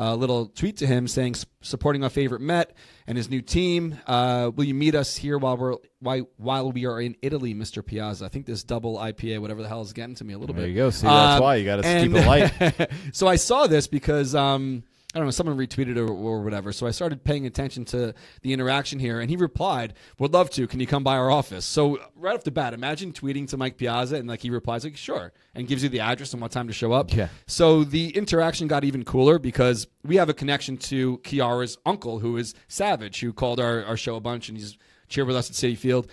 a little tweet to him saying, supporting our favorite Met and his new team. Uh, will you meet us here while we're why, while we are in Italy, Mr. Piazza? I think this double IPA, whatever the hell, is getting to me a little There bit. you go. See, that's Um, why you got to keep it light. <laughs> so I saw this because um, I don't know, someone retweeted or, or whatever. So I started paying attention to the interaction here, and he replied, "Would love to. Can you come by our office?" So right off the bat, imagine tweeting to Mike Piazza, and like he replies like, "Sure," and gives you the address and what time to show up. Yeah. So the interaction got even cooler because we have a connection to Kiara's uncle, who is Savage, who called our, our show a bunch, and he's cheered with us at Citi Field.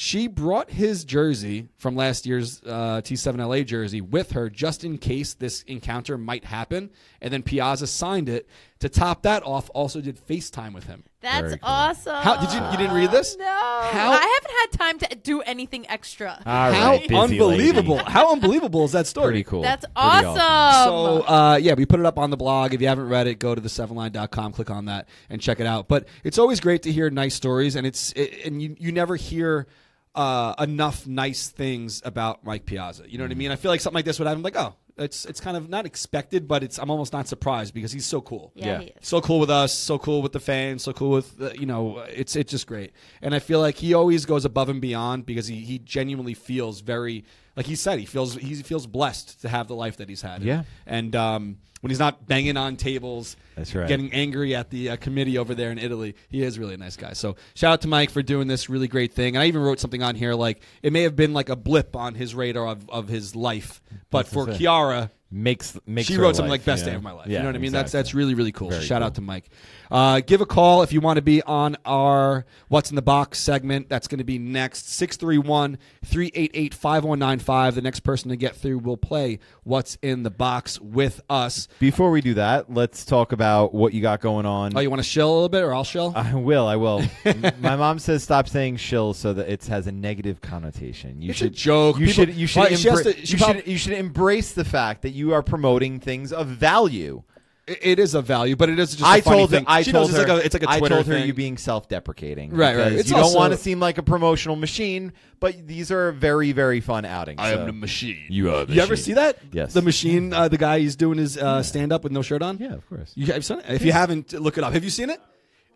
She brought his jersey from last year's uh, T7 LA jersey with her just in case this encounter might happen. And then Piazza signed it. To top that off, also did FaceTime with him. That's Very cool. awesome. How- did you- you didn't read this? No. How- I haven't had time to do anything extra. All How right, busy unbelievable! lady. How unbelievable is that story? Pretty cool. That's Pretty awesome. So uh, yeah, we put it up on the blog. If you haven't read it, go to the7line.com, click on that, and check it out. But it's always great to hear nice stories, and it's it, and you you never hear. Uh, enough nice things about Mike Piazza. You know what I mean? I feel like something like this would happen. Like, oh, it's it's kind of not expected, but it's I'm almost not surprised because he's so cool. yeah, Yeah. he is. So cool with us, so cool with the fans, so cool with the, you know, it's it's just great. And I feel like he always goes above and beyond because he, he genuinely feels very like he said he feels he feels blessed to have the life that he's had. Yeah. And um, when he's not banging on tables, That's right. getting angry at the uh, committee over there in Italy, he is really a nice guy. So shout out to Mike for doing this really great thing. And I even wrote something on here like it may have been like a blip on his radar of, of his life, but That's for Kiara, makes makes she wrote something life, like best you day of my life. Yeah, you know what I mean? That's exactly. that's really really cool. Very shout cool. out to Mike. Uh, give a call if you want to be on our What's in the Box segment. That's going to be next 631-388-5195. The next person to get through will play What's in the Box with us. Before we do that, let's talk about what you got going on. Oh, you want to shill a little bit or I'll shill? I will. I will. <laughs> My mom says stop saying "shill" so that it has a negative connotation. You It's should joke. You People- should. You should. Well, embra- to- you prob- should. You should embrace the fact that you are promoting things of value. It- it is a value, but it is just. a I funny told thing. her. I she told knows her. it's like a, it's like a I Twitter told her thing. you being self-deprecating. Right, right. because It's you don't also- want to seem like a promotional machine, but these are very, very fun outings. I so. Am the machine. You are the You ever see that? Yes. The machine, uh, the guy he's doing his uh, stand up with no shirt on. Yeah, of course. You have seen it? If you haven't, look it up. Have you seen it?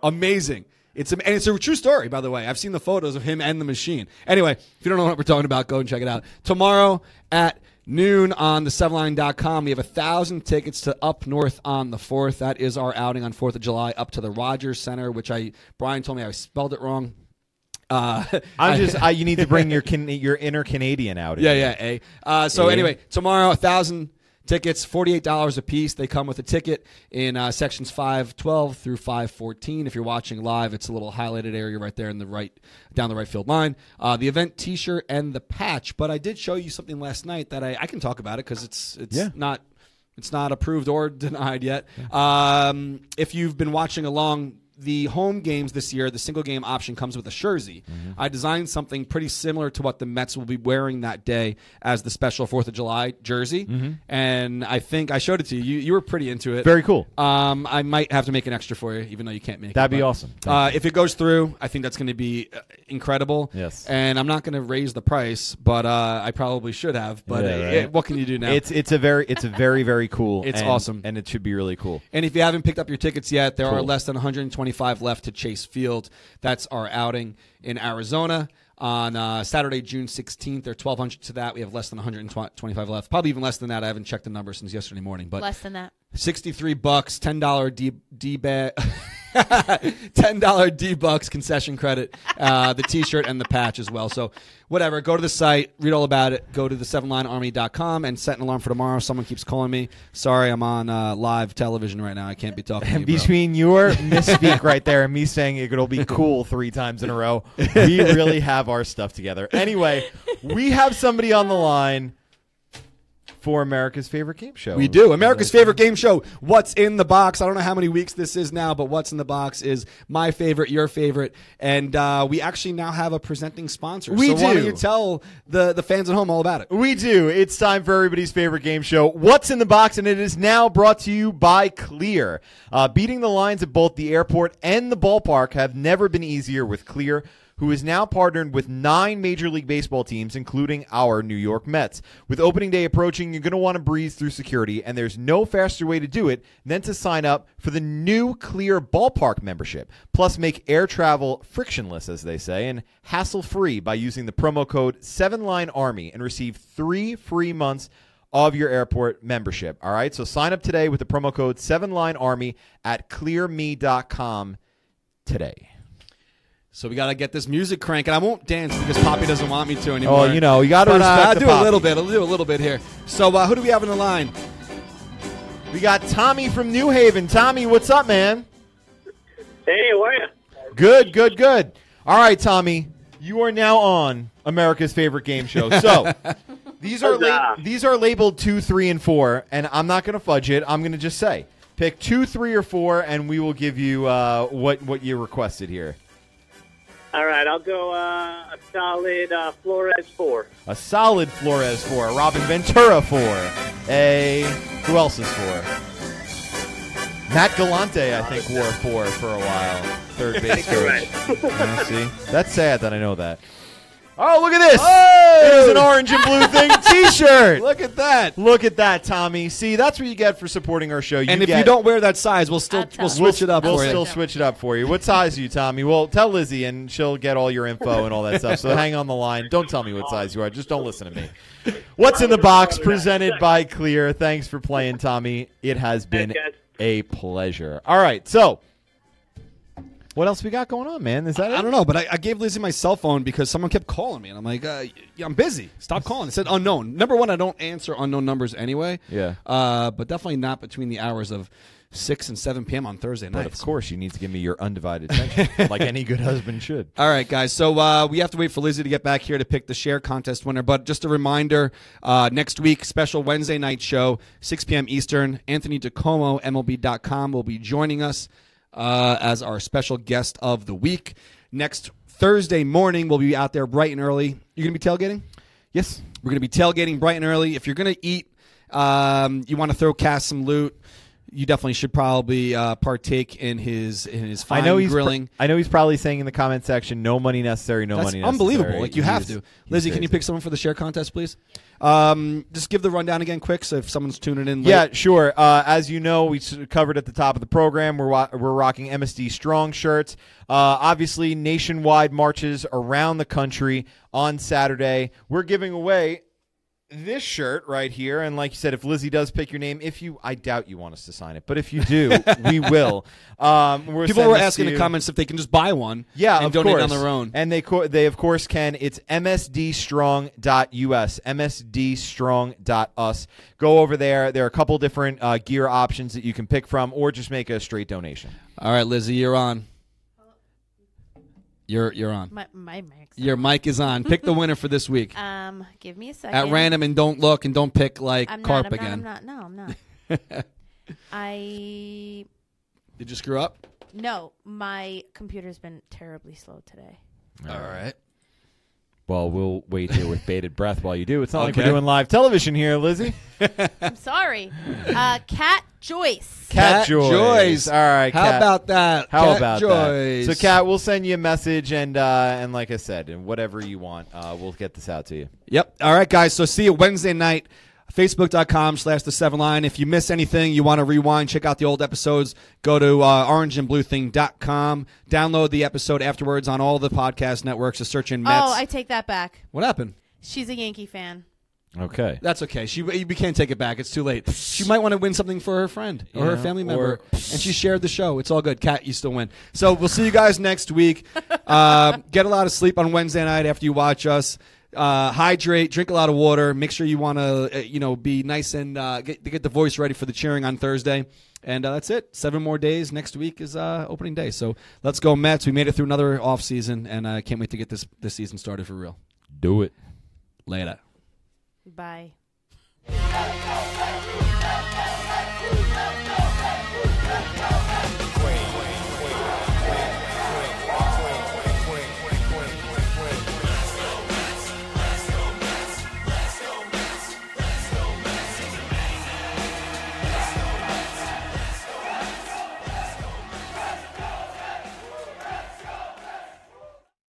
Amazing. It's am- and it's a true story, by the way. I've seen the photos of him and the machine. Anyway, if you don't know what we're talking about, go and check it out. Tomorrow at noon on the 7line.com, we have a thousand tickets to Up North on the 4th. That is our outing on 4th of July up to the Rogers Center, which I Brian told me I spelled it wrong. Uh, I'm just. I, you need to bring your <laughs> can, your inner Canadian out. yeah, yeah, A. Uh, so A. anyway, tomorrow a thousand tickets, forty-eight dollars a piece. They come with a ticket in uh, sections five twelve through five fourteen. If you're watching live, it's a little highlighted area right there in the right down the right field line. Uh, the event T-shirt and the patch. But I did show you something last night that I, I can talk about it because it's it's Yeah. not. It's not approved or <laughs> denied yet. Um, if you've been watching along, the home games this year, the single game option comes with a jersey. I designed something pretty similar to what the Mets will be wearing that day as the special Fourth of July jersey, and I think I showed it to you. You, you were pretty into it. Very cool. Um, I might have to make an extra for you, even though you can't make it. That'd it. be but, awesome. Uh, if it goes through, I think that's going to be uh, incredible. Yes. and I'm not going to raise the price, but uh, I probably should have. But Yeah, uh, right. it- what can you do now? It's it's a very it's a very very cool. It's and- awesome. and it should be really cool. And if you haven't picked up your tickets yet, there are less than 125 left to Chase Field. That's our outing in Arizona on uh, Saturday, June 16th. There are 1,200 to that. We have less than 125 left. Probably even less than that. I haven't checked the number since yesterday morning. But Less than that. 63 bucks, $10 D, D ba- <laughs> $10 D-backs concession credit, uh, the t-shirt and the patch as well. So whatever, go to the site, read all about it, go to the sevenlinearmy.com and set an alarm for tomorrow. Someone keeps calling me. Sorry, I'm on uh, live television right now. I can't be talking to And you, between your <laughs> misspeak right there and me saying it'll be cool three times in a row, we really have our stuff together. Anyway, we have somebody on the line for America's favorite game show. We do. America's favorite game show. What's in the box? I don't know how many weeks this is now, but what's in the box is my favorite, your favorite, and uh, we actually now have a presenting sponsor. We so why don't you tell the the fans at home all about it? We do. It's time for everybody's favorite game show, What's in the Box, and it is now brought to you by Clear. Uh, beating the lines at both the airport and the ballpark have never been easier with Clear, who is now partnered with nine Major League Baseball teams, including our New York Mets. With opening day approaching, you're going to want to breeze through security, and there's no faster way to do it than to sign up for the new Clear Ballpark membership. Plus, make air travel frictionless, as they say, and hassle free by using the promo code 7linearmy and receive three free months of your airport membership. All right, so sign up today with the promo code 7linearmy at clearme.com today. So we got to get this music cranking. I won't dance because Poppy doesn't want me to anymore. Oh, you know, you got to But, uh, respect I'll do Poppy. a little bit. I'll do a little bit here. So uh, who do we have on the line? We got Tommy from New Haven. Tommy, what's up, man? Hey, how are you? Good, good, good. All right, Tommy, you are now on America's favorite game show. So <laughs> these are la- these are labeled two, three, and four, and I'm not going to fudge it. I'm going to just say pick two, three, or four, and we will give you uh, what what you requested here. All right, I'll go uh, a solid uh, Flores four. A solid Flores four, a Robin Ventura four, a who else is four? Matt Galante, I think, wore four for a while. Third base <laughs> coach. Yeah, see, that's sad that I know that. Oh, look at this! It is an orange and blue thing <laughs> T-shirt. Look at that. Look at that, Tommy. See, that's what you get for supporting our show. You and if get, you don't wear that size, we'll still I'll tell we'll switch it up we'll for still you. switch it up for you. What size are you, Tommy? Well, tell Lizzie, and she'll get all your info and all that stuff. So <laughs> hang on the line. Don't tell me what size you are. Just don't listen to me. What's in the box? Presented by Clear. Thanks for playing, Tommy. It has been a pleasure. All right, so what else we got going on, man? Is that it? I don't know, but I, I gave Lizzie my cell phone because someone kept calling me, and I'm like, uh, yeah, I'm busy. Stop calling. It said unknown. Number one, I don't answer unknown numbers anyway. Yeah. Uh, but definitely not between the hours of six and seven p.m. on Thursday But of course, you need to give me your undivided attention, <laughs> like any good husband should. All right, guys. So uh, we have to wait for Lizzie to get back here to pick the share contest winner. But just a reminder: uh, next week, special Wednesday night show, 6 p.m. Eastern. Anthony DiComo, MLB.com, will be joining us uh, as our special guest of the week. Next Thursday morning, we'll be out there bright and early. You're gonna be tailgating. Yes. We're going to be tailgating bright and early. If you're going to eat, um, you want to throw Cass some loot. You definitely should probably uh, partake in his in his I fine know he's pr- grilling. I know he's probably saying in the comment section, "No money necessary, no That's money necessary." unbelievable. Like you have He's- to. Lizzie, can you pick someone for the share contest, please? Um, just give the rundown again, quick, so if someone's tuning in. Late. Yeah, sure. Uh, as you know, we covered at the top of the program. We're wa- we're rocking MSD Strong shirts. Uh, obviously, nationwide marches around the country on Saturday. We're giving away this shirt right here, and like you said, if Lizzie does pick your name, if you, I doubt you want us to sign it, but if you do, <laughs> we will. Um, we're People were asking in the comments if they can just buy one. Yeah, and of donate course. on their own. And they co- they of course can. It's msdstrong.us, msdstrong.us. Go over there. There are a couple different uh, gear options that you can pick from, or just make a straight donation. All right, Lizzie, you're on. You're you're on. My my mic's Your mic is on. Pick the winner for this week <laughs> Um, give me a second. at random, and don't look and don't pick like I'm carp not, I'm again. Not, I'm not. No, I'm not. <laughs> I Did you screw up? no. My computer's been terribly slow today. All right. Well, we'll wait here with bated breath while you do. It's not like we're doing live television here, Lizzie. <laughs> I'm sorry. Uh, Kat Joyce. Cat Joyce. All right, How Kat. about that? How Cat about Joyce. that? So, Kat, we'll send you a message, and uh, and like I said, and whatever you want, uh, we'll get this out to you. Yep. All right, guys. So see you Wednesday night. Facebook.com slash the seven line. If you miss anything, you want to rewind, check out the old episodes, go to uh, orangeandbluething.com. Download the episode afterwards on all the podcast networks. Just search in Mets. Oh, I take that back. what happened? She's a Yankee fan. Okay. That's okay. She we can't take it back. It's too late. She might want to win something for her friend or her family member, or- and she shared the show. It's all good. Cat, you still win. So we'll see you guys next week. <laughs> Uh, get a lot of sleep on Wednesday night after you watch us. Uh, hydrate, drink a lot of water. Make sure you want to, uh, you know, be nice and uh, get get the voice ready for the cheering on Thursday. And uh, that's it. Seven more days. Next week is uh, opening day. So let's go Mets. We made it through another off season, and I can't wait to get this this season started for real. Do it. Later. Bye. Go, go, go.